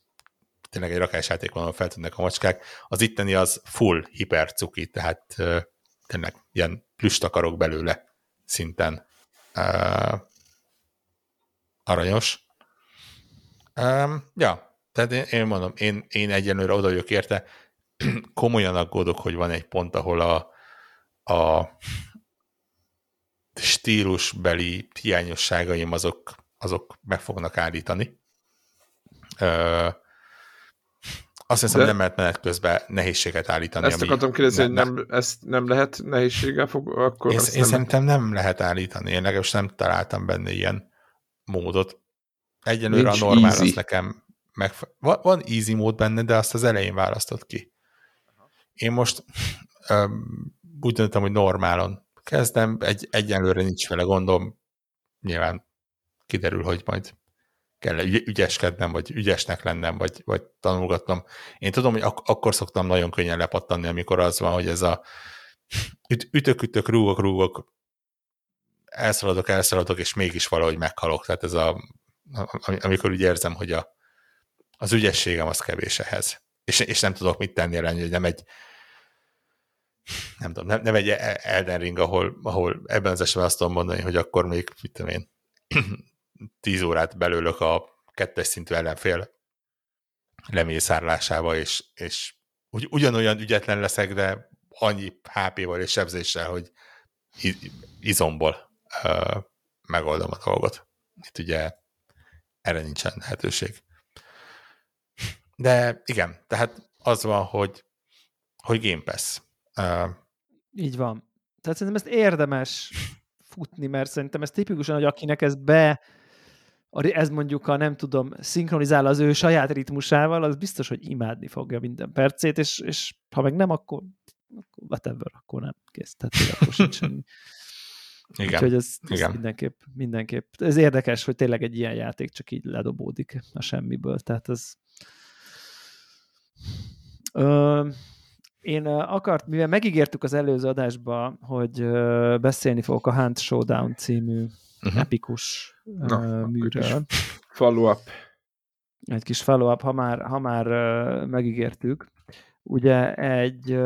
tényleg egy rakásjáték van, feltűnnek a macskák. Az itteni az full hipercuki, tehát tényleg ilyen plüstakarok belőle szinten aranyos. ja, tehát én, én mondom, én, én egyenlőre oda vagyok érte, komolyan aggódok, hogy van egy pont, ahol a, a stílusbeli hiányosságaim azok, azok meg fognak állítani. Azt hiszem, De... nem lehet menet közben nehézséget állítani. Ezt ami akartam kérdezni, hogy nem, ezt nem lehet nehézséggel fog, akkor Én, én nem... szerintem nem lehet állítani. Én legalábbis nem találtam benne ilyen módot. Egyenlőre Nincs a normál easy. az nekem meg... Van, van easy mód benne, de azt az elején választott ki. Én most um, úgy döntöttem, hogy normálon kezdem, egy, egyenlőre nincs vele gondom, nyilván kiderül, hogy majd kell ügyeskednem, vagy ügyesnek lennem, vagy, vagy tanulgatnom. Én tudom, hogy ak- akkor szoktam nagyon könnyen lepattanni, amikor az van, hogy ez a üt- ütök-ütök, rúgok, rúgok, elszaladok, elszaladok, és mégis valahogy meghalok. Tehát ez a, amikor úgy érzem, hogy a, az ügyességem az kevés ehhez. És, és nem tudok mit tenni ellen, hogy nem egy nem tudom, nem, nem egy Elden Ring, ahol, ahol ebben az esetben azt tudom mondani, hogy akkor még, mit tudom én, tíz órát belőlök a kettes szintű ellenfél lemészárlásába, és, és ugy, ugyanolyan ügyetlen leszek, de annyi HP-val és sebzéssel, hogy izomból uh, megoldom a dolgot. Itt ugye erre nincsen lehetőség. De igen, tehát az van, hogy, hogy Game Pass. Uh, Így van. Tehát szerintem ezt érdemes futni, mert szerintem ez tipikusan, hogy akinek ez be ez mondjuk, ha nem tudom, szinkronizál az ő saját ritmusával, az biztos, hogy imádni fogja minden percét, és, és ha meg nem, akkor, akkor whatever, akkor nem kész. Tehát akkor sincs semmi. Igen. Úgyhogy ez, ez Igen. mindenképp, mindenképp. Ez érdekes, hogy tényleg egy ilyen játék csak így ledobódik a semmiből. Tehát ez... Ö, én akart, mivel megígértük az előző adásba, hogy beszélni fogok a Hunt Showdown című uh-huh. epikus Na, műről. Follow-up. Egy kis follow-up, ha már, ha már megígértük. Ugye egy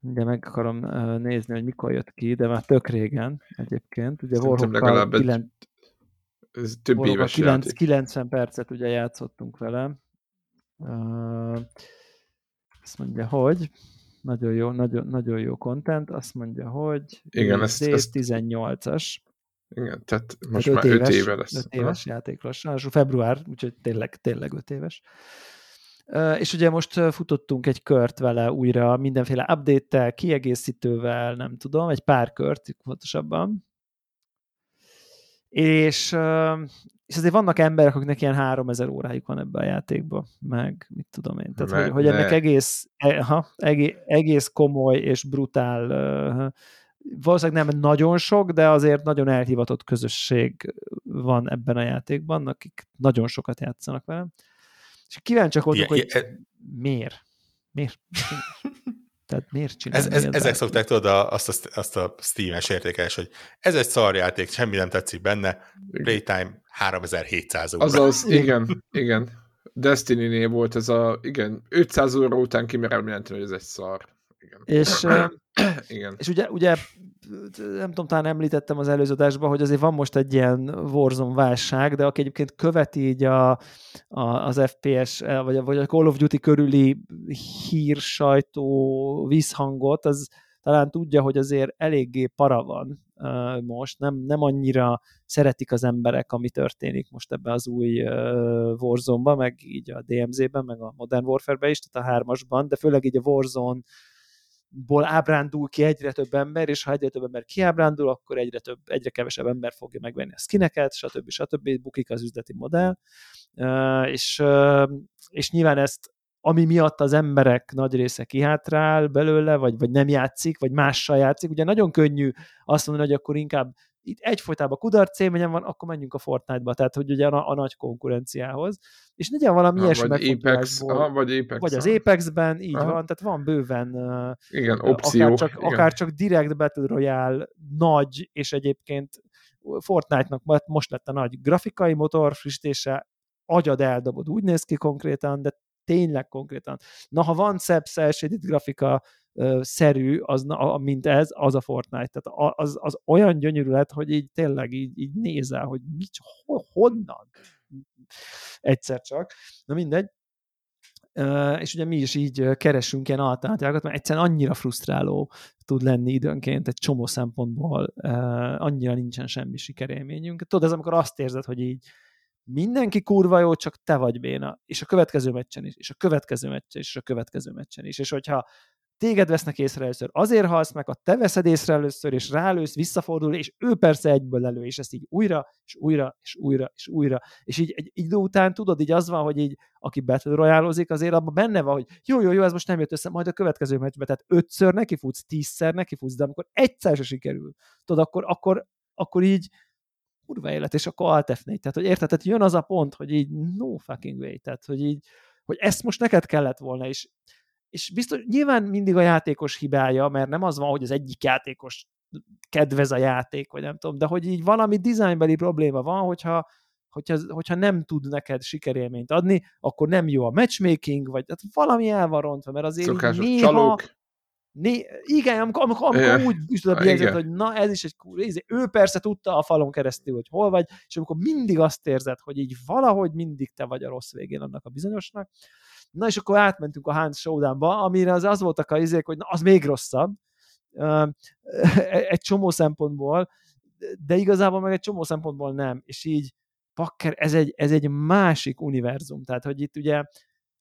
de meg akarom nézni, hogy mikor jött ki, de már tök régen egyébként. Ugye Warhawkkal 9, ez több éves 9, 90 percet ugye játszottunk vele. Uh, azt mondja, hogy nagyon jó, nagyon, nagyon jó content, azt mondja, hogy igen, ezt, ezt 18-as. Igen, tehát most tehát már 5 éve lesz. 5 éves ha? játék lassan, február, úgyhogy tényleg, tényleg 5 éves. És ugye most futottunk egy kört vele újra, mindenféle update-tel, kiegészítővel, nem tudom, egy pár kört pontosabban. És és azért vannak emberek, akiknek ilyen 3000 órájuk van ebbe a játékba, meg mit tudom én. Tehát, ne, hogy, hogy ennek egész, e, ha, egész, egész komoly és brutál, valószínűleg nem nagyon sok, de azért nagyon elhivatott közösség van ebben a játékban, akik nagyon sokat játszanak velem. És kíváncsiak voltunk, hogy miért? Miért? Tehát miért csinálni? Ez, ez, ezek szokták tudod azt a, azt a Steam-es értékelés, hogy ez egy szarjáték, semmi nem tetszik benne, playtime 3700 óra. Azaz, igen, igen. Destiny-nél volt ez a, igen, 500 óra után kimerem jelenteni, hogy ez egy szar. Igen. És, igen. és ugye, ugye nem tudom, talán említettem az előző adásban, hogy azért van most egy ilyen Warzone válság, de aki egyébként követi így a, a, az FPS, vagy a, vagy a Call of Duty körüli hír, sajtó, vízhangot, az talán tudja, hogy azért eléggé para van most, nem, nem annyira szeretik az emberek, ami történik most ebbe az új Warzone-ba, meg így a DMZ-ben, meg a Modern Warfare-ben is, tehát a hármasban, de főleg így a Warzone ból ábrándul ki egyre több ember, és ha egyre több ember kiábrándul, akkor egyre, több, egyre kevesebb ember fogja megvenni a skineket, stb. stb. bukik az üzleti modell, és, és nyilván ezt ami miatt az emberek nagy része kihátrál belőle, vagy, vagy nem játszik, vagy mással játszik. Ugye nagyon könnyű azt mondani, hogy akkor inkább itt egyfolytában kudarc élményem van, akkor menjünk a Fortnite-ba, tehát hogy ugye a, a nagy konkurenciához. És legyen valami ha, ilyesmi vagy Apex, ha, vagy Apex. Vagy az Apex-ben, így ha. van, tehát van bőven igen, opció. Akár csak, igen. akár csak direct Battle Royale nagy, és egyébként Fortnite-nak most lett a nagy grafikai motor frissítése, agyad eldobod, úgy néz ki konkrétan, de tényleg konkrétan. Na, ha van szebb szelsédít grafika szerű, az, mint ez, az a Fortnite. Tehát az, az olyan gyönyörű lett, hogy így tényleg így, így nézel, hogy mit, honnan? Egyszer csak. Na mindegy. És ugye mi is így keresünk ilyen alternatívákat, mert egyszerűen annyira frusztráló tud lenni időnként egy csomó szempontból, annyira nincsen semmi sikerélményünk. Tudod, ez amikor azt érzed, hogy így mindenki kurva jó, csak te vagy béna, és a következő meccsen is, és a következő meccsen is, és a következő meccsen is, és hogyha téged vesznek észre először, azért halsz meg, a te veszed észre először, és rálősz, visszafordul, és ő persze egyből elő, és ezt így újra, és újra, és újra, és újra, és így egy idő után tudod, így az van, hogy így, aki Battle royale azért abban benne van, hogy jó, jó, jó, ez most nem jött össze, majd a következő meccsbe, tehát ötször nekifutsz, tízszer nekifutsz, de amikor egyszer se sikerül, tudod, akkor, akkor, akkor így, kurva élet, és akkor Alt F4, tehát hogy érted, tehát jön az a pont, hogy így no fucking way, tehát hogy így, hogy ezt most neked kellett volna, és és biztos, nyilván mindig a játékos hibája, mert nem az van, hogy az egyik játékos kedvez a játék, vagy nem tudom, de hogy így valami dizájnbeli probléma van, hogyha, hogyha, hogyha nem tud neked sikerélményt adni, akkor nem jó a matchmaking, vagy hát valami el van rontva, mert azért Szokásos néha... Csalók. Né, igen, amikor, amikor, amikor úgy is tudod érzed, hogy na ez is egy kúr, ő persze tudta a falon keresztül, hogy hol vagy, és amikor mindig azt érzed, hogy így valahogy mindig te vagy a rossz végén annak a bizonyosnak, Na és akkor átmentünk a Hans Showdownba, amire az, az voltak a izék, hogy na, az még rosszabb, egy csomó szempontból, de igazából meg egy csomó szempontból nem, és így Pakker, ez egy, ez egy másik univerzum, tehát hogy itt ugye,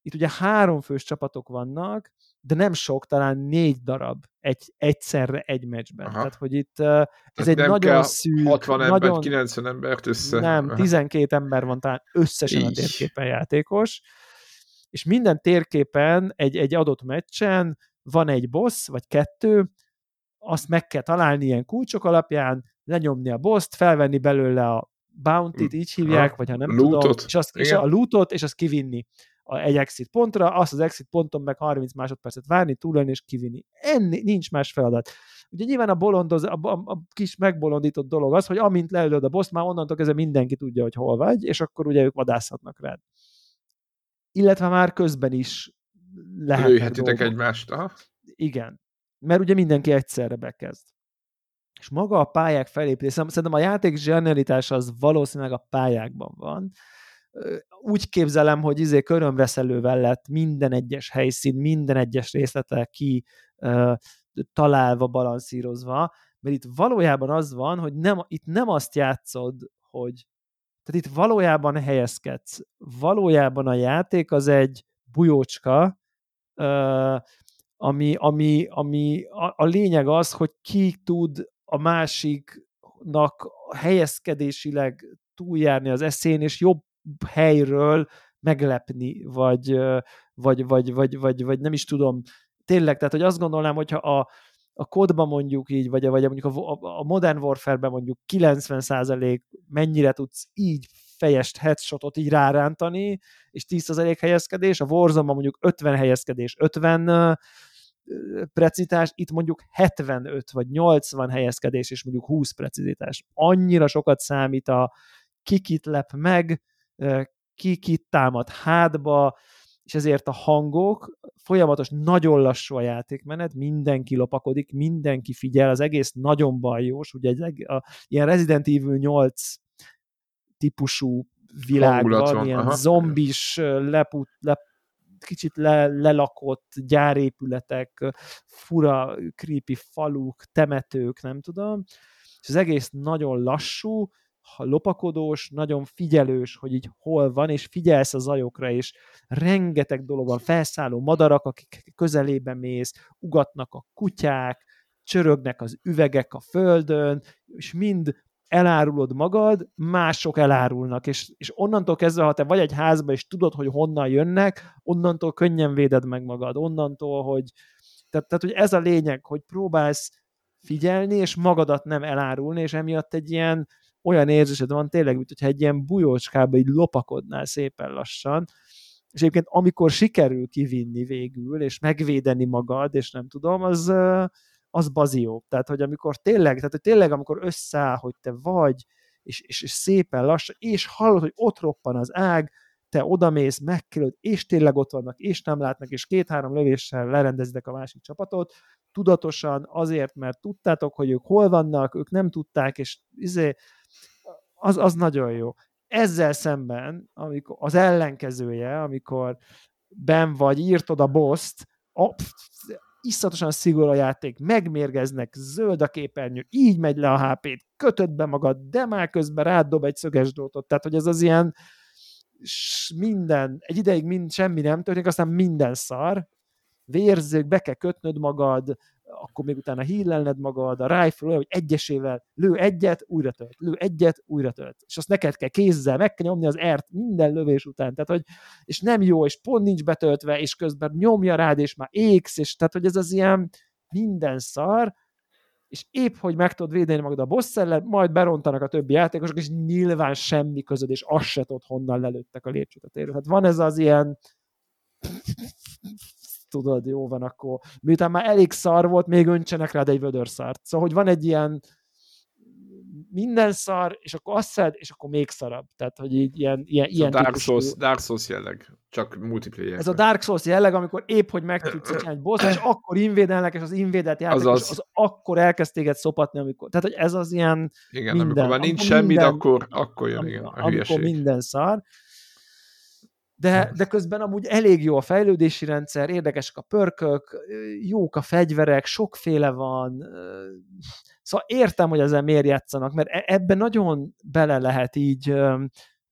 itt ugye három fős csapatok vannak, de nem sok, talán négy darab egy, egyszerre egy meccsben. Aha. Tehát, hogy itt ez Tehát egy nagyon szűk... 60 ember, nagyon, 90 embert össze. Nem, 12 ember van talán összesen Így. a térképen játékos, és minden térképen egy, egy adott meccsen van egy boss, vagy kettő, azt meg kell találni ilyen kulcsok alapján, lenyomni a boss felvenni belőle a bounty-t, így hívják, ha, vagy ha nem lootot. tudom, és, azt, és a lootot, és azt kivinni. Egy exit pontra, azt az exit ponton meg 30 másodpercet várni, túlélni és kivinni. Enni, nincs más feladat. Ugye nyilván a bolondoz, a, a, a kis megbolondított dolog az, hogy amint leülöd a boss, már onnantól kezdve mindenki tudja, hogy hol vagy, és akkor ugye ők vadászhatnak rád. Illetve már közben is lehet. Lőhetitek egymást, aha. Igen. Mert ugye mindenki egyszerre bekezd. És maga a pályák felépítése, szerintem a játék zsenialitása az valószínűleg a pályákban van. Úgy képzelem, hogy izé körömreszelővel lett minden egyes helyszín, minden egyes részlete ki találva, balanszírozva, mert itt valójában az van, hogy nem, itt nem azt játszod, hogy tehát itt valójában helyezkedsz. Valójában a játék az egy bujócska, ami, ami, ami a, a lényeg az, hogy ki tud a másiknak helyezkedésileg túljárni az eszén, és jobb helyről meglepni, vagy, vagy, vagy, vagy, vagy, vagy nem is tudom, tényleg, tehát hogy azt gondolnám, hogyha a, a kódban mondjuk így, vagy, vagy mondjuk a, a Modern Warfare-ben mondjuk 90% mennyire tudsz így fejest headshotot így rárántani, és 10% helyezkedés, a warzone mondjuk 50 helyezkedés, 50 precizitás, itt mondjuk 75 vagy 80 helyezkedés, és mondjuk 20 precizitás. Annyira sokat számít a kikit lep meg, kikit támad hátba, és ezért a hangok folyamatos, nagyon lassú a játékmenet, mindenki lopakodik, mindenki figyel, az egész nagyon bajós, ugye egy, a, ilyen Resident Evil 8 típusú világban, ilyen aha. zombis, leput, lep, kicsit le, lelakott gyárépületek, fura, creepy faluk, temetők, nem tudom, és az egész nagyon lassú, lopakodós, nagyon figyelős, hogy így hol van, és figyelsz a zajokra, és rengeteg dolog van, felszálló madarak, akik közelébe mész, ugatnak a kutyák, csörögnek az üvegek a földön, és mind elárulod magad, mások elárulnak, és, és onnantól kezdve, ha te vagy egy házba, és tudod, hogy honnan jönnek, onnantól könnyen véded meg magad, onnantól, hogy tehát, tehát hogy ez a lényeg, hogy próbálsz figyelni, és magadat nem elárulni, és emiatt egy ilyen olyan érzésed van tényleg, mint hogyha egy ilyen bujócskába így lopakodnál szépen lassan, és egyébként amikor sikerül kivinni végül, és megvédeni magad, és nem tudom, az, az bazió. Tehát, hogy amikor tényleg, tehát hogy tényleg amikor összeáll, hogy te vagy, és, és, és szépen lassan, és hallod, hogy ott roppan az ág, te odamész, megkelőd, és tényleg ott vannak, és nem látnak, és két-három lövéssel lerendezitek a másik csapatot, tudatosan azért, mert tudtátok, hogy ők hol vannak, ők nem tudták, és izé, az, az nagyon jó. Ezzel szemben, amikor az ellenkezője, amikor ben vagy, írtod a boszt, a, iszatosan szigorú a játék, megmérgeznek, zöld a képernyő, így megy le a HP-t, kötöd be magad, de már közben rád dob egy szöges drótot. Tehát, hogy ez az ilyen minden, egy ideig mind, semmi nem történik, aztán minden szar, vérzők, be kell kötnöd magad, akkor még utána hílelned magad, a rifle olyan, hogy egyesével lő egyet, újra tölt, lő egyet, újra tölt. És azt neked kell kézzel, meg kell nyomni az ert minden lövés után, tehát hogy, és nem jó, és pont nincs betöltve, és közben nyomja rád, és már égsz, és tehát, hogy ez az ilyen minden szar, és épp, hogy meg tudod védeni magad a boss ellen, majd berontanak a többi játékosok, és nyilván semmi közöd, és azt se tudod, honnan lelőttek a lépcsőt a. Hát van ez az ilyen tudod, jó van, akkor miután már elég szar volt, még öntsenek rád egy vödörszart. Szóval, hogy van egy ilyen minden szar, és akkor azt szed, és akkor még szarabb. Tehát, hogy így ilyen, ilyen, ilyen Dark, Souls, Dark Souls jelleg, csak multiplayer. Ez a Dark Souls jelleg, amikor épp, hogy meg tudsz egy boss, és akkor invédelnek, és az invédelt játék, az, az akkor elkezd téged szopatni, amikor, tehát, hogy ez az ilyen Igen, minden, amikor már nincs semmi, akkor, akkor jön, igen, a amikor hülyeség. minden szar. De, de közben amúgy elég jó a fejlődési rendszer, érdekesek a pörkök, jók a fegyverek, sokféle van. Szóval értem, hogy ezzel miért játszanak, mert e, ebben nagyon bele lehet így,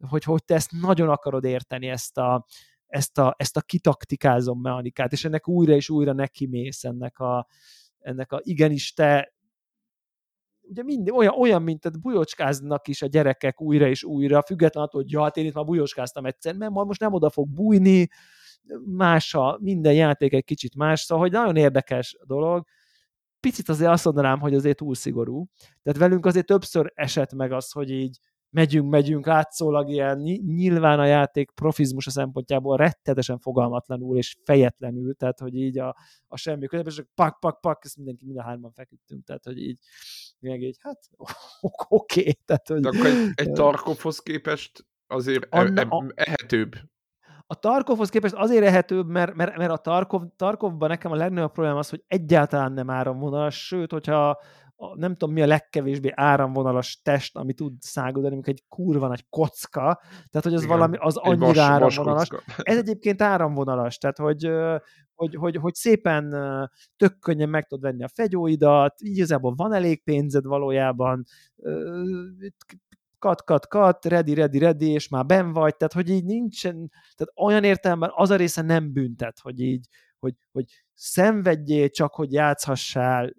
hogy, hogy te ezt nagyon akarod érteni, ezt a, ezt a, ezt a kitaktikázom mechanikát, és ennek újra és újra neki mész ennek a, ennek a igenis te ugye minden, olyan, olyan, mint tehát bujocskáznak is a gyerekek újra és újra, függetlenül attól, hogy ja, hát én itt már bujocskáztam egyszer, mert most nem oda fog bújni, más a, minden játék egy kicsit más, szóval, hogy nagyon érdekes dolog, picit azért azt mondanám, hogy azért túl szigorú. Tehát velünk azért többször esett meg az, hogy így megyünk, megyünk, látszólag ilyen nyilván a játék profizmus a szempontjából rettetesen fogalmatlanul és fejetlenül, tehát hogy így a, a semmi közben, és pak, pak, pak, ezt mindenki mind a hárman feküdtünk, tehát hogy így meg így, hát oké, okay, tehát hogy... De akkor egy, egy Tarkovhoz képest azért e, e, ehetőbb. A Tarkovhoz képest azért ehetőbb, mert, mert, mert a Tarkov, Tarkovban nekem a legnagyobb probléma az, hogy egyáltalán nem áramvonalas, sőt, hogyha a, nem tudom mi a legkevésbé áramvonalas test, ami tud száguldani, mint egy kurva nagy kocka, tehát hogy az Igen, valami, az annyira vas, áramvonalas. Vas Ez egyébként áramvonalas, tehát hogy, hogy, hogy, hogy szépen tök könnyen meg tudod venni a fegyóidat, igazából van elég pénzed valójában, kat, kat, kat, ready, ready, ready, és már ben vagy, tehát hogy így nincsen, tehát olyan értelemben az a része nem büntet, hogy így, hogy, hogy szenvedjél csak, hogy játszhassál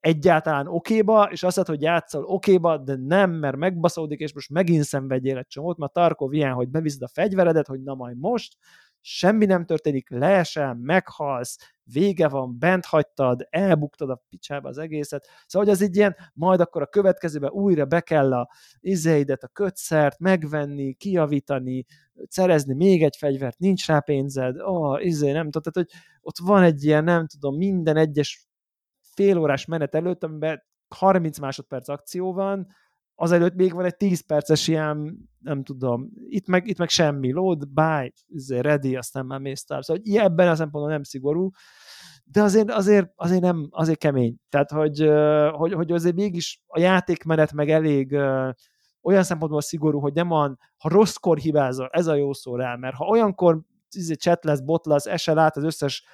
egyáltalán okéba, és azt mondod, hogy játszol okéba, de nem, mert megbaszódik, és most megint szenvedjél egy csomót, mert Tarkov ilyen, hogy beviszed a fegyveredet, hogy na majd most, semmi nem történik, leesel, meghalsz, vége van, bent hagytad, elbuktad a picsába az egészet. Szóval, hogy az egy ilyen, majd akkor a következőben újra be kell a izeidet, a kötszert megvenni, kijavítani, szerezni még egy fegyvert, nincs rá pénzed, oh, izé, nem tudom, tehát, hogy ott van egy ilyen, nem tudom, minden egyes fél órás menet előtt, amiben 30 másodperc akció van, azelőtt még van egy 10 perces ilyen, nem tudom, itt meg, itt meg semmi, load, buy, izé, ready, aztán már mész tovább. Szóval hogy ebben a szempontból nem szigorú, de azért, azért, azért nem, azért kemény. Tehát, hogy, hogy, hogy azért mégis a játékmenet meg elég olyan szempontból szigorú, hogy nem van, ha rosszkor hibázol, ez a jó szó rá, mert ha olyankor izé, chat lesz, bot lesz, esel át az összes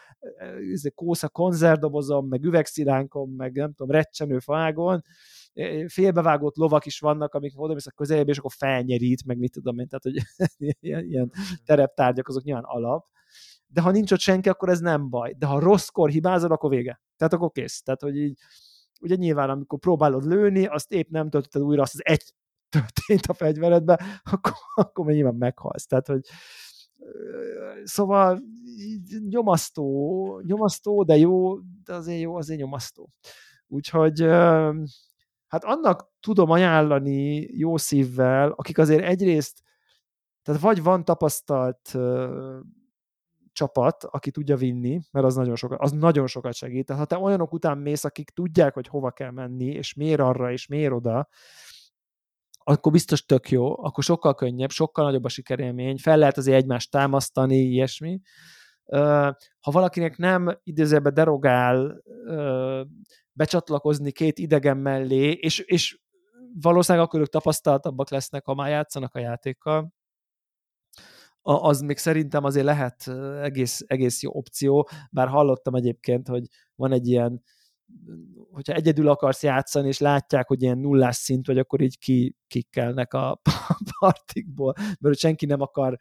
izé, kósza konzerdobozom, meg üvegsziránkom, meg nem tudom, recsenő faágon, félbevágott lovak is vannak, amik oda a közelébe, és akkor felnyerít, meg mit tudom én, tehát hogy ilyen, ilyen tereptárgyak, azok nyilván alap. De ha nincs ott senki, akkor ez nem baj. De ha rosszkor hibázol, akkor vége. Tehát akkor kész. Tehát, hogy így, ugye nyilván, amikor próbálod lőni, azt épp nem töltötted újra, azt az egy történt a fegyveredbe, akkor, akkor nyilván meghalsz. Tehát, hogy szóval nyomasztó, nyomasztó, de jó, de azért jó, azért nyomasztó. Úgyhogy hát annak tudom ajánlani jó szívvel, akik azért egyrészt, tehát vagy van tapasztalt csapat, aki tudja vinni, mert az nagyon sokat, az nagyon sokat segít. Tehát ha te olyanok után mész, akik tudják, hogy hova kell menni, és miért arra, és miért oda, akkor biztos tök jó, akkor sokkal könnyebb, sokkal nagyobb a sikerélmény, fel lehet azért egymást támasztani, ilyesmi. Ha valakinek nem idézőben derogál becsatlakozni két idegen mellé, és, és valószínűleg akkor ők tapasztaltabbak lesznek, ha már játszanak a játékkal, az még szerintem azért lehet egész, egész jó opció, bár hallottam egyébként, hogy van egy ilyen hogyha egyedül akarsz játszani, és látják, hogy ilyen nullás szint vagy, akkor így ki, kikkelnek a partikból, mert senki nem akar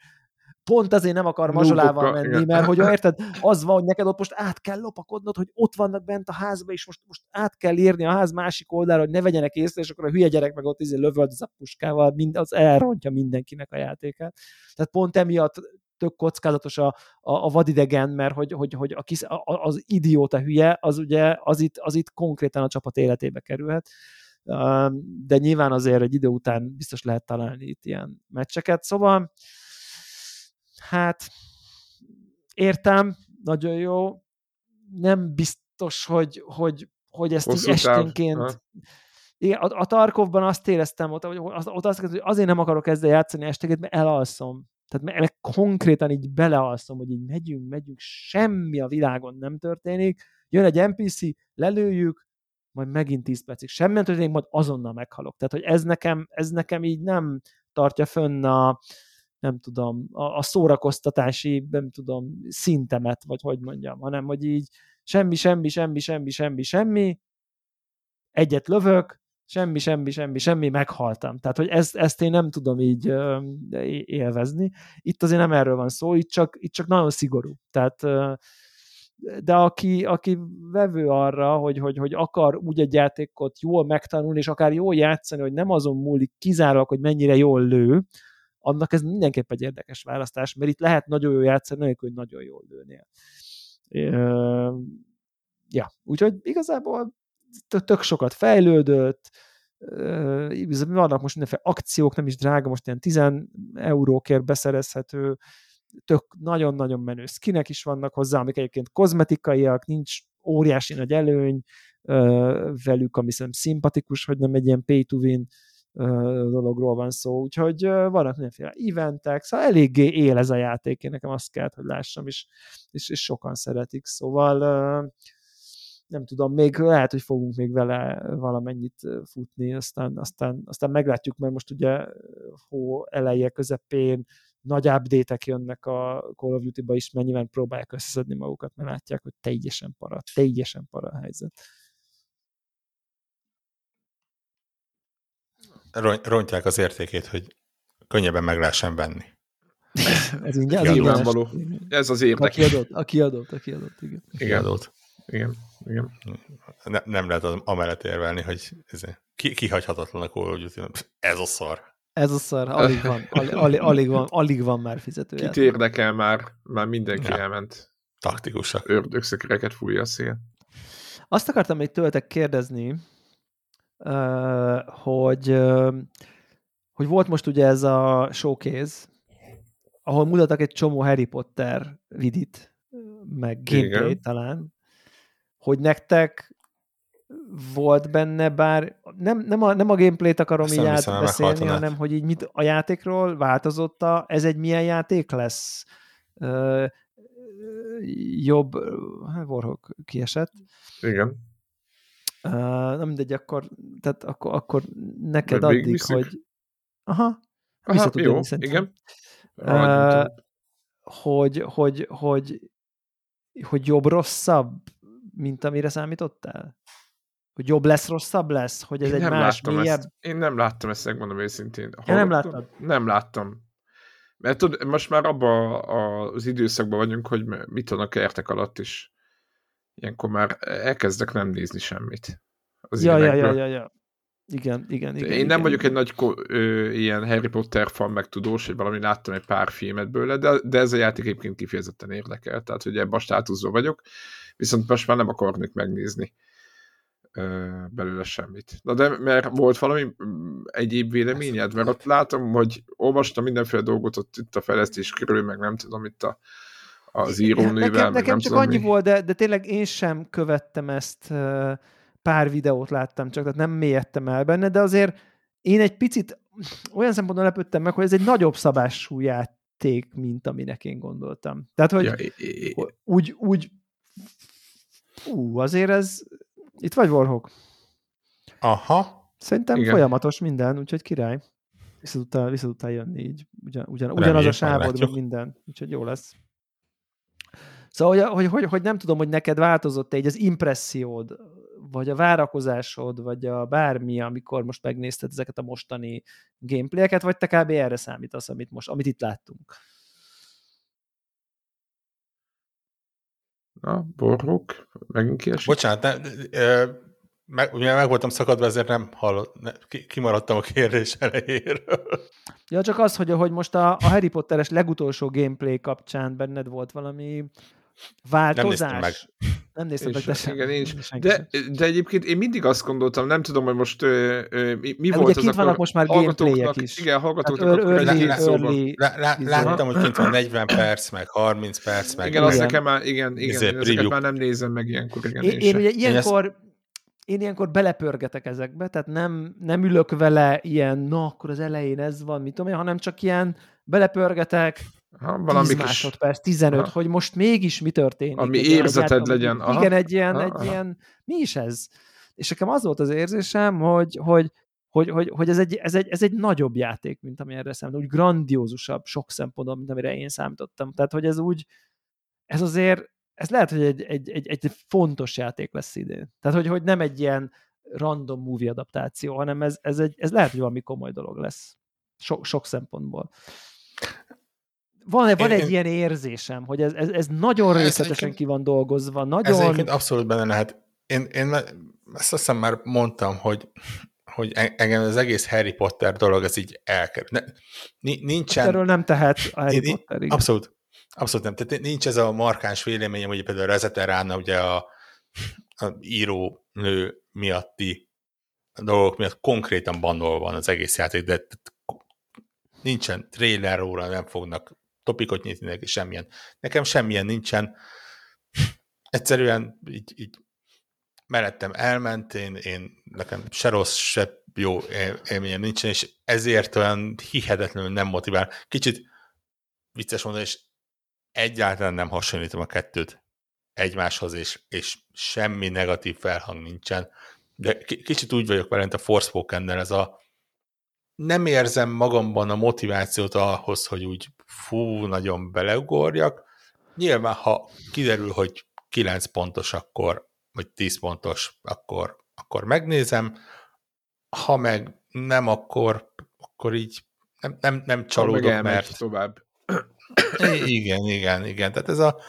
pont azért nem akar mazsolával menni, igen. mert hogy érted, az van, hogy neked ott most át kell lopakodnod, hogy ott vannak bent a házba, és most, most át kell írni a ház másik oldalra, hogy ne vegyenek észre, és akkor a hülye gyerek meg ott izé lövöld az a puskával, mind, az elrontja mindenkinek a játékát. Tehát pont emiatt tök kockázatos a, a, a vadidegen, mert hogy, hogy, hogy a kis, a, az idióta hülye, az ugye az itt, az itt konkrétan a csapat életébe kerülhet. De nyilván azért egy idő után biztos lehet találni itt ilyen meccseket. Szóval hát értem, nagyon jó. Nem biztos, hogy, hogy, hogy ezt Hosszú így esténként... Igen, a, a Tarkovban azt éreztem, ott, hogy ott azt éreztem, hogy azért nem akarok ezzel játszani estéket, mert elalszom. Tehát meg konkrétan így belealszom, hogy így megyünk, megyünk, semmi a világon nem történik, jön egy NPC, lelőjük, majd megint 10 percig. Semmi nem történik, majd azonnal meghalok. Tehát, hogy ez nekem, ez nekem így nem tartja fönn a, nem tudom, a, a szórakoztatási, nem tudom, szintemet, vagy hogy mondjam, hanem, hogy így semmi, semmi, semmi, semmi, semmi, semmi, egyet lövök, semmi, semmi, semmi, semmi, meghaltam. Tehát, hogy ezt, ezt én nem tudom így élvezni. Itt azért nem erről van szó, itt csak, itt csak nagyon szigorú. Tehát de aki, aki vevő arra, hogy, hogy, hogy akar úgy egy játékot jól megtanulni, és akár jól játszani, hogy nem azon múlik kizárólag, hogy mennyire jól lő, annak ez mindenképp egy érdekes választás, mert itt lehet nagyon jól játszani, nélkül, hogy nagyon jól lőnél. Ja, úgyhogy igazából tök sokat fejlődött, vannak most mindenféle akciók, nem is drága, most ilyen 10 eurókért beszerezhető, tök nagyon-nagyon menő skinek is vannak hozzá, amik egyébként kozmetikaiak, nincs óriási nagy előny velük, ami szerintem szimpatikus, hogy nem egy ilyen pay to win dologról van szó, úgyhogy vannak mindenféle eventek, szóval eléggé él ez a játék, én nekem azt kellett, hogy lássam, és, és, és sokan szeretik, szóval nem tudom, még lehet, hogy fogunk még vele valamennyit futni, aztán, aztán, aztán meglátjuk, mert most ugye hó eleje közepén nagy update jönnek a Call of Duty-ba is, mert nyilván próbálják összeszedni magukat, mert látják, hogy teljesen para, teljesen para a helyzet. Rontják az értékét, hogy könnyebben meg lehessen venni. Ez ingyen, nyilvánvaló. Ez az érdek. Aki adott, aki adott, aki adott, igen. Igen. Adott. Igen, igen. Ne, nem lehet az amellett érvelni, hogy ez, ki, kihagyhatatlan a Call of Duty. Ez a szar. Ez a szar, alig van, alig, alig, alig van, alig van már fizető. Kit érdekel már, már mindenki ja. elment. Taktikusak. Ördögszekereket fújja a szél. Azt akartam még tőletek kérdezni, hogy, hogy volt most ugye ez a showcase, ahol mutattak egy csomó Harry Potter vidit, meg gameplay talán, hogy nektek volt benne, bár nem, nem, a, nem a gameplayt akarom Ezt így átbeszélni, hanem hogy így mit a játékról változott a, ez egy milyen játék lesz? Uh, jobb, hát Warhawk kiesett. Igen. Uh, nem mindegy, akkor, tehát akkor, akkor neked Mert addig, hogy... Aha, Aha jó, jönni, igen. Uh, hogy, hogy, hogy, hogy jobb-rosszabb, mint amire számítottál? Hogy jobb lesz, rosszabb lesz? Hogy ez én egy nem más, mélyebb... Ezt, én nem láttam ezt, megmondom őszintén. Ja, nem láttad? Nem láttam. Mert tud, most már abban az időszakban vagyunk, hogy mit tudnak kertek alatt is. Ilyenkor már elkezdek nem nézni semmit. Az ja, ja, ja, ja, ja. Igen, igen, igen. Én igen, nem vagyok igen. egy nagy ö, ilyen Harry Potter fan meg tudós, hogy valami láttam egy pár filmet bőle, de, de ez a játék egyébként kifejezetten érdekel, tehát hogy ebben a státuszban vagyok, viszont most már nem akarnék megnézni belőle semmit. Na de mert volt valami egyéb véleményed? Mert ott látom, hogy olvastam mindenféle dolgot ott itt a fejlesztés körül, meg nem tudom, itt a, az írónővel. Nekem, nekem csak tudom, annyi mi. volt, de, de tényleg én sem követtem ezt pár videót láttam csak, tehát nem mélyedtem el benne, de azért én egy picit olyan szempontból lepődtem meg, hogy ez egy nagyobb szabású játék, mint aminek én gondoltam. Tehát, hogy ja, úgy, úgy ú, azért ez itt vagy Warhawk? Aha. Szerintem Igen. folyamatos minden, úgyhogy király. Vissza tudtál, vissza tudtál jönni így. Ugyan, ugyan, ugyanaz a sávod, mint minden. Úgyhogy jó lesz. Szóval, hogy, hogy, hogy, hogy nem tudom, hogy neked változott egy az impressziód vagy a várakozásod, vagy a bármi, amikor most megnézted ezeket a mostani gameplayeket, vagy te kb. erre számítasz, amit, most, amit itt láttunk? Na, borruk, megint kiesik. Bocsánat, ne, e, meg, ugye meg voltam szakadva, ezért nem hallott, ne, kimaradtam a kérdés elejéről. Ja, csak az, hogy, hogy most a, a Harry Potteres legutolsó gameplay kapcsán benned volt valami változás. Nem néztem meg. Nem néztem meg, de igen, én is. De, de egyébként én mindig azt gondoltam, nem tudom, hogy most ö, ö, mi, mi hát volt ugye az vannak most már gameplayek is. Igen, hallgatóknak hát akkor early, early, Láttam, hogy kint van 40 perc, meg 30 perc, meg... Igen, azt nekem már, igen, igen, izé, ezeket már nem nézem meg ilyenkor. Igen, én, én, ugye ilyenkor, én ilyenkor belepörgetek ezekbe, tehát nem, nem ülök vele ilyen, na, akkor az elején ez van, mit tudom én, hanem csak ilyen belepörgetek, ha, valami 10 másodperc, 15, ha. hogy most mégis mi történik. Ami érzeted legyen. Aha. Igen, egy ilyen, aha, egy ilyen, mi is ez? És nekem az volt az érzésem, hogy, hogy, hogy, hogy, hogy ez, egy, ez, egy, ez egy nagyobb játék, mint ami erre számított, úgy grandiózusabb sok szempontból, mint amire én számítottam. Tehát, hogy ez úgy, ez azért, ez lehet, hogy egy, egy, egy, egy fontos játék lesz idén. Tehát, hogy, hogy nem egy ilyen random movie adaptáció, hanem ez, ez, egy, ez lehet, hogy valami komoly dolog lesz. Sok, sok szempontból van, van én, egy ilyen érzésem, hogy ez, ez, ez nagyon részletesen ki van dolgozva. Nagyon... Ez abszolút benne lehet. Én, én ezt azt hiszem már mondtam, hogy, hogy engem az egész Harry Potter dolog, ez így elkerül. Ne, nincsen... Erről nem tehet a Harry én, Potter. Igen. Abszolút. Abszolút nem. Tehát nincs ez a markáns véleményem, hogy például Rezete Rána ugye a, a író nő miatti dolgok miatt konkrétan bannol van az egész játék, de nincsen trailer róla, nem fognak topikot nyitni neki, semmilyen. Nekem semmilyen nincsen. Egyszerűen így, így mellettem elment, én, én nekem se rossz, se jó élményem nincsen, és ezért olyan hihetetlenül nem motivál. Kicsit vicces mondani, és egyáltalán nem hasonlítom a kettőt egymáshoz, és, és semmi negatív felhang nincsen. De kicsit úgy vagyok vele, a forspoken ez a nem érzem magamban a motivációt ahhoz, hogy úgy fú, nagyon beleugorjak. Nyilván, ha kiderül, hogy 9 pontos, akkor, vagy 10 pontos, akkor, akkor megnézem. Ha meg nem, akkor, akkor így nem, nem, nem csalódok, mert... tovább. Igen, igen, igen. Tehát ez a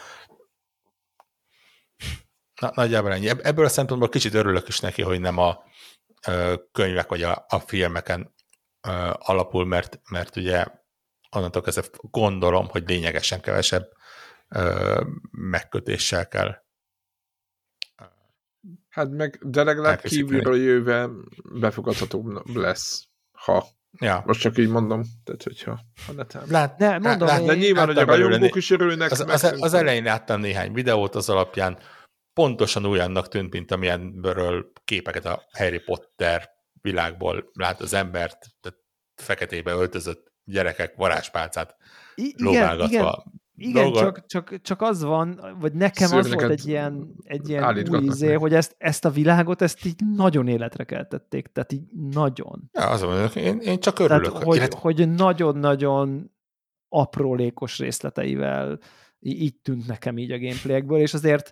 Na, nagyjából ennyi. Ebből a szempontból kicsit örülök is neki, hogy nem a könyvek vagy a, a filmeken alapul, mert, mert ugye onnantól kezdve gondolom, hogy lényegesen kevesebb ö, megkötéssel kell. Hát meg, de legalább kívülről jöve befogadhatóbb lesz, ha Ja. Most csak így mondom, tehát hogyha a neten. Lát, ne, mondom, lát, de nyilván, hogy a rajongók is örülnek. Az, az, az, elején láttam néhány videót az alapján, pontosan olyannak tűnt, mint amilyenből képeket a Harry Potter világból lát az embert, tehát feketébe öltözött gyerekek varázspálcát igen, Igen. Igen, csak, csak, csak az van, vagy nekem az volt egy ilyen, egy ilyen új izé, hogy ezt, ezt a világot, ezt így nagyon életre keltették, tehát így nagyon. Ja, az van, én, én csak örülök. Tehát, hogy, Élet... hogy nagyon-nagyon aprólékos részleteivel így tűnt nekem így a gameplayekből, és azért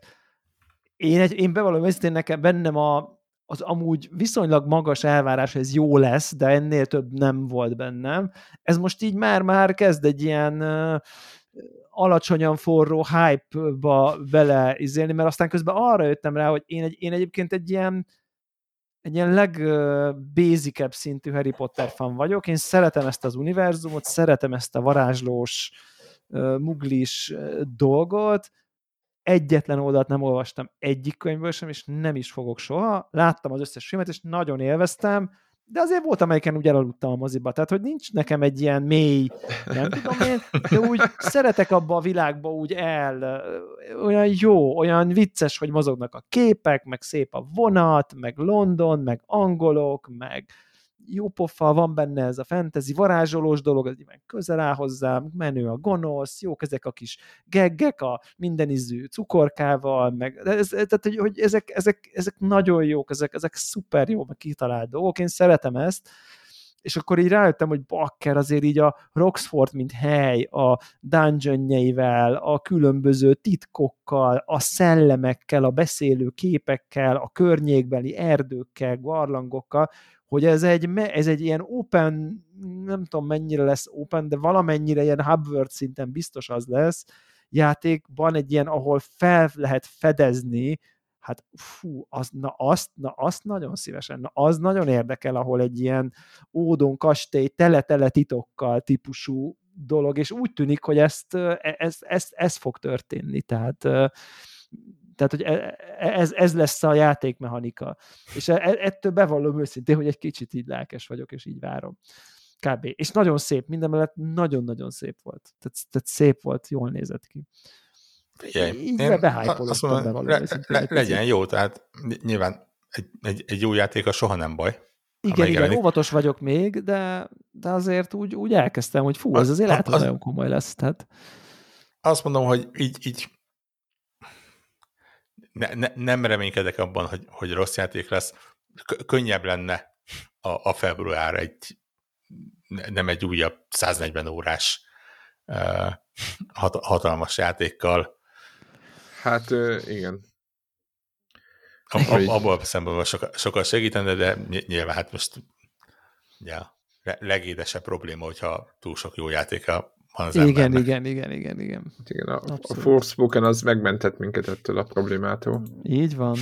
én, egy, én bevallom őszintén nekem bennem a, az amúgy viszonylag magas elvárás, hogy ez jó lesz, de ennél több nem volt bennem. Ez most így már-már kezd egy ilyen alacsonyan forró hype-ba beleizélni, mert aztán közben arra jöttem rá, hogy én, egy, én egyébként egy ilyen egy ilyen legbasicebb szintű Harry Potter fan vagyok. Én szeretem ezt az univerzumot, szeretem ezt a varázslós, muglis dolgot, egyetlen oldalt nem olvastam egyik könyvből sem, és nem is fogok soha. Láttam az összes filmet, és nagyon élveztem, de azért volt, amelyiken úgy elaludtam a moziba. Tehát, hogy nincs nekem egy ilyen mély, nem tudom én, de úgy szeretek abba a világba úgy el, olyan jó, olyan vicces, hogy mozognak a képek, meg szép a vonat, meg London, meg angolok, meg jó pofa, van benne ez a fantasy varázsolós dolog, az nyilván közel áll hozzám, menő a gonosz, jók ezek a kis geggek a mindenizű cukorkával, meg, ez, tehát, hogy, hogy ezek, ezek, ezek, nagyon jók, ezek, ezek szuper jó, meg kitalált dolgok, én szeretem ezt, és akkor így rájöttem, hogy bakker azért így a Roxford, mint hely, a dungeonjeivel, a különböző titkokkal, a szellemekkel, a beszélő képekkel, a környékbeli erdőkkel, garlangokkal, hogy ez egy, ez egy ilyen open, nem tudom mennyire lesz open, de valamennyire ilyen hubword szinten biztos az lesz, játékban egy ilyen, ahol fel lehet fedezni, hát fú, az, na, azt, na azt nagyon szívesen, na az nagyon érdekel, ahol egy ilyen ódon kastély tele-tele titokkal típusú dolog, és úgy tűnik, hogy ezt, e, ez, ez, ez fog történni, tehát tehát, hogy e, e, ez, ez lesz a játékmechanika. És e, ettől bevallom őszintén, hogy egy kicsit így lelkes vagyok, és így várom. Kb. És nagyon szép, minden mellett nagyon-nagyon szép volt. Tehát, tehát szép volt, jól nézett ki. Figyelj, így én azt mondom, le, le, legyen jó, tehát nyilván egy, egy, egy jó játék a soha nem baj. Igen, igen, óvatos vagyok még, de, de azért úgy, úgy elkezdtem, hogy fú, ez azért lehet, hogy nagyon komoly lesz. Tehát... Azt mondom, hogy így, így ne, ne, nem reménykedek abban, hogy, hogy rossz játék lesz. Könnyebb lenne a, a február egy nem egy újabb 140 órás uh, hat, hatalmas játékkal. Hát igen. Ab, abból szemben sokat, sokat segítene, de nyilván hát most ja, legédesebb probléma, hogyha túl sok jó játéka van az igen, embernek. igen, igen, igen, igen. igen a, a Forspoken az megmentett minket ettől a problémától. Így van.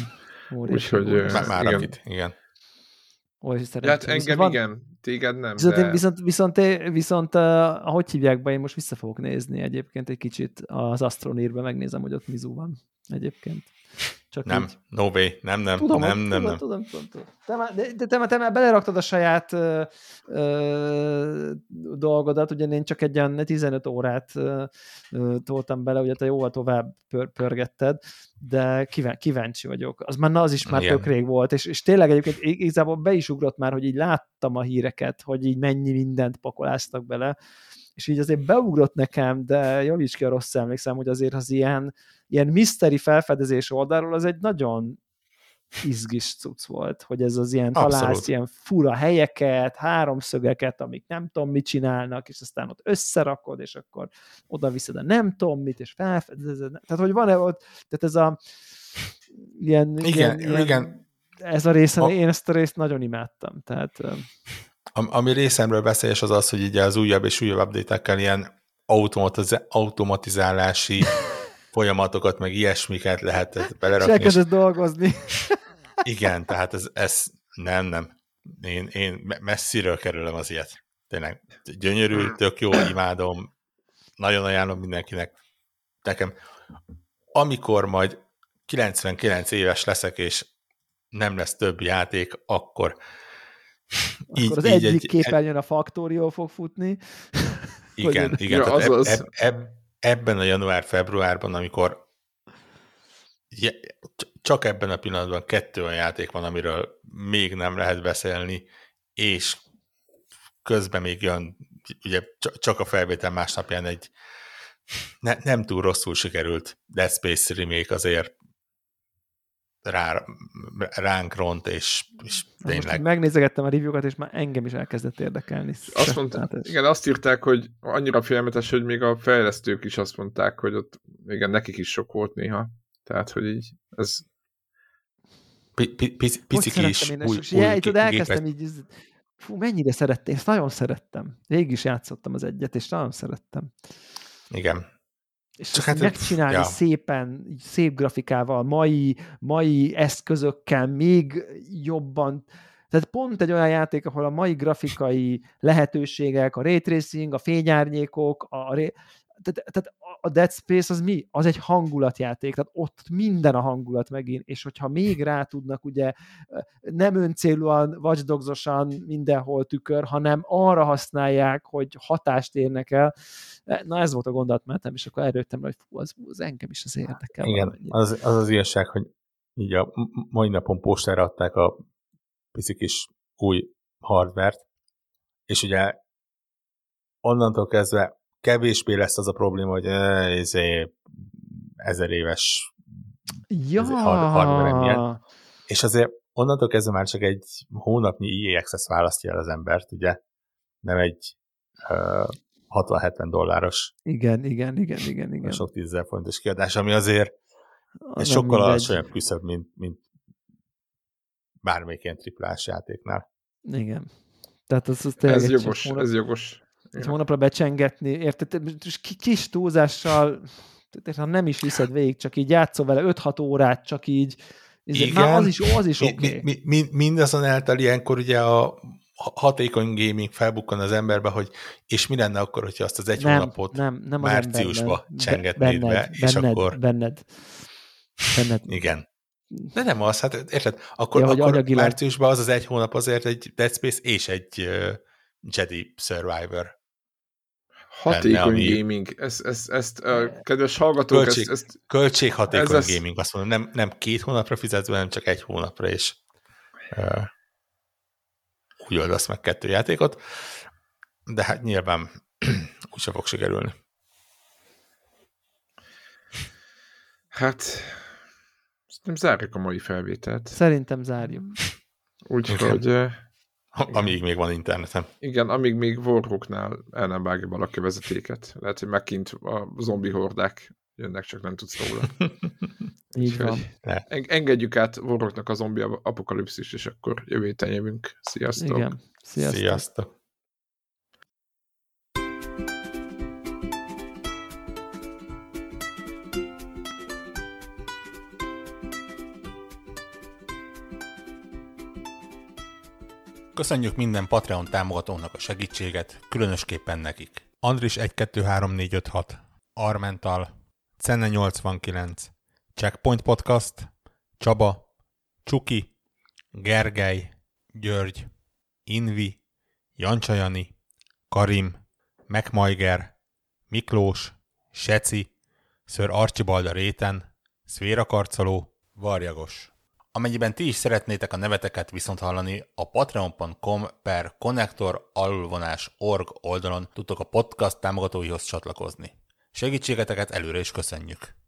Úgyhogy már, már igen. Akit, igen. ja, hát engem van... igen, téged nem. Viszont, de... viszont, viszont, viszont uh, ahogy hívják be, én most vissza fogok nézni egyébként egy kicsit az Astronírbe, megnézem, hogy ott Mizu van egyébként. Csak nem, így. no way, nem, nem, tudom, nem, nem, tudom, nem. Tudom, tudom, tudom. Te már, de, te, már, te már beleraktad a saját ö, ö, dolgodat, ugye én csak egy olyan 15 órát ö, toltam bele, ugye te jóval tovább pör, pörgetted, de kíván, kíváncsi vagyok. Az már az is már Igen. tök rég volt, és, és tényleg egyébként igazából be is ugrott már, hogy így láttam a híreket, hogy így mennyi mindent pakoláztak bele, és így azért beugrott nekem, de javíts ki a rossz emlékszem, hogy azért az ilyen, ilyen mystery felfedezés oldalról az egy nagyon izgis cucc volt, hogy ez az ilyen Abszolút. találsz ilyen fura helyeket, háromszögeket, amik nem tudom mit csinálnak, és aztán ott összerakod, és akkor oda viszed a nem tudom mit, és felfedezed. Tehát, hogy van-e ott, tehát ez a ilyen, igen, ilyen, igen. ez a része, a... én ezt a részt nagyon imádtam, tehát ami részemről beszélés az az, hogy így az újabb és újabb update ilyen automatiz- automatizálási folyamatokat, meg ilyesmiket lehet belerakni. És dolgozni. Igen, tehát ez, ez nem, nem. Én, én messziről kerülöm az ilyet. Tényleg gyönyörű, tök jó, imádom, nagyon ajánlom mindenkinek. Nekem, amikor majd 99 éves leszek, és nem lesz több játék, akkor így, akkor az így egyik egy, képernyőn a Factorio fog futni. Igen, hogy... igen. Ja, tehát eb, eb, eb, ebben a január-februárban, amikor csak ebben a pillanatban kettő olyan játék van, amiről még nem lehet beszélni, és közben még jön, ugye csak a felvétel másnapján egy ne, nem túl rosszul sikerült Dead Space remake azért rá, ránk ront, és, és tényleg... Most megnézegettem a review-kat, és már engem is elkezdett érdekelni. Azt mondta, igen, azt írták, hogy annyira félmetes, hogy még a fejlesztők is azt mondták, hogy ott igen, nekik is sok volt néha. Tehát, hogy így ez... Picik is új, új tudod, elkezdtem így, fú, mennyire szerettem, ezt nagyon szerettem. Végig is játszottam az egyet, és nagyon szerettem. Igen. És Csak hát, megcsinálni ja. szépen, szép grafikával, mai, mai eszközökkel, még jobban, tehát pont egy olyan játék, ahol a mai grafikai lehetőségek, a ray tracing, a fényárnyékok, a ré... tehát, tehát a Dead Space az mi? Az egy hangulatjáték, tehát ott minden a hangulat megint, és hogyha még rá tudnak ugye nem öncélúan, watchdogsosan mindenhol tükör, hanem arra használják, hogy hatást érnek el, na ez volt a gondolatmenetem, és akkor erőttem, hogy fú, az, az engem is az érdekel. Igen, az, az az igazság, hogy így a mai napon postára adták a pici kis új hardvert, és ugye onnantól kezdve kevésbé lesz az a probléma, hogy ez ezer éves ja. hardware És azért onnantól kezdve már csak egy hónapnyi EA Access választja el az embert, ugye? Nem egy uh, 60-70 dolláros. Igen, igen, igen, igen, igen. Sok tízezer forintos kiadás, ami azért az sokkal alacsonyabb küszöbb, mint, mint bármelyik ilyen triplás játéknál. Igen. Tehát az, az ez jogos, ez jogos. Egy hónapra becsengetni, érted? Kis túlzással, ha nem is viszed végig, csak így játszol vele 5-6 órát, csak így, Igen. már az is, az is oké. Okay. Mi, mi, mi, mindazonáltal ilyenkor ugye a hatékony gaming felbukkan az emberbe, hogy és mi lenne akkor, hogyha azt az egy nem, hónapot nem, nem márciusba csengetnéd benned, be, és benned, akkor... Benned. Benned. Igen. De nem az, hát érted, akkor, ja, akkor márciusban az az egy hónap azért egy Dead Space és egy uh, Jedi Survivor. Hatékony lenne, ami... gaming, ezt, ezt, ezt uh, kedves hallgatók, Költség, ezt, ezt, költséghatékony ez gaming, azt mondom, nem, nem két hónapra fizetsz, hanem csak egy hónapra, és uh, úgy oldasz meg kettő játékot, de hát nyilván úgyse fog sikerülni. Hát, nem zárjuk a mai felvételt. Szerintem zárjuk. Úgyhogy... Amíg még van internetem. Igen, amíg még Warhawknál el nem vágja valaki vezetéket. Lehet, hogy megint a zombi hordák jönnek, csak nem tudsz róla. Így van. Engedjük át Warhawknak a zombi apokalipszis, és akkor jövő héten jövünk. Sziasztok! Igen. Sziasztok! Sziasztok. Köszönjük minden Patreon támogatónak a segítséget, különösképpen nekik. Andris 123456, Armental, Cenne 89, Checkpoint Podcast, Csaba, Csuki, Gergely, György, Invi, Jancsajani, Karim, Megmajger, Miklós, Seci, Ször Archibald a réten, Szvéra Karcoló, Varjagos. Amennyiben ti is szeretnétek a neveteket viszont hallani, a patreon.com per connector org oldalon tudtok a podcast támogatóihoz csatlakozni. Segítségeteket előre is köszönjük!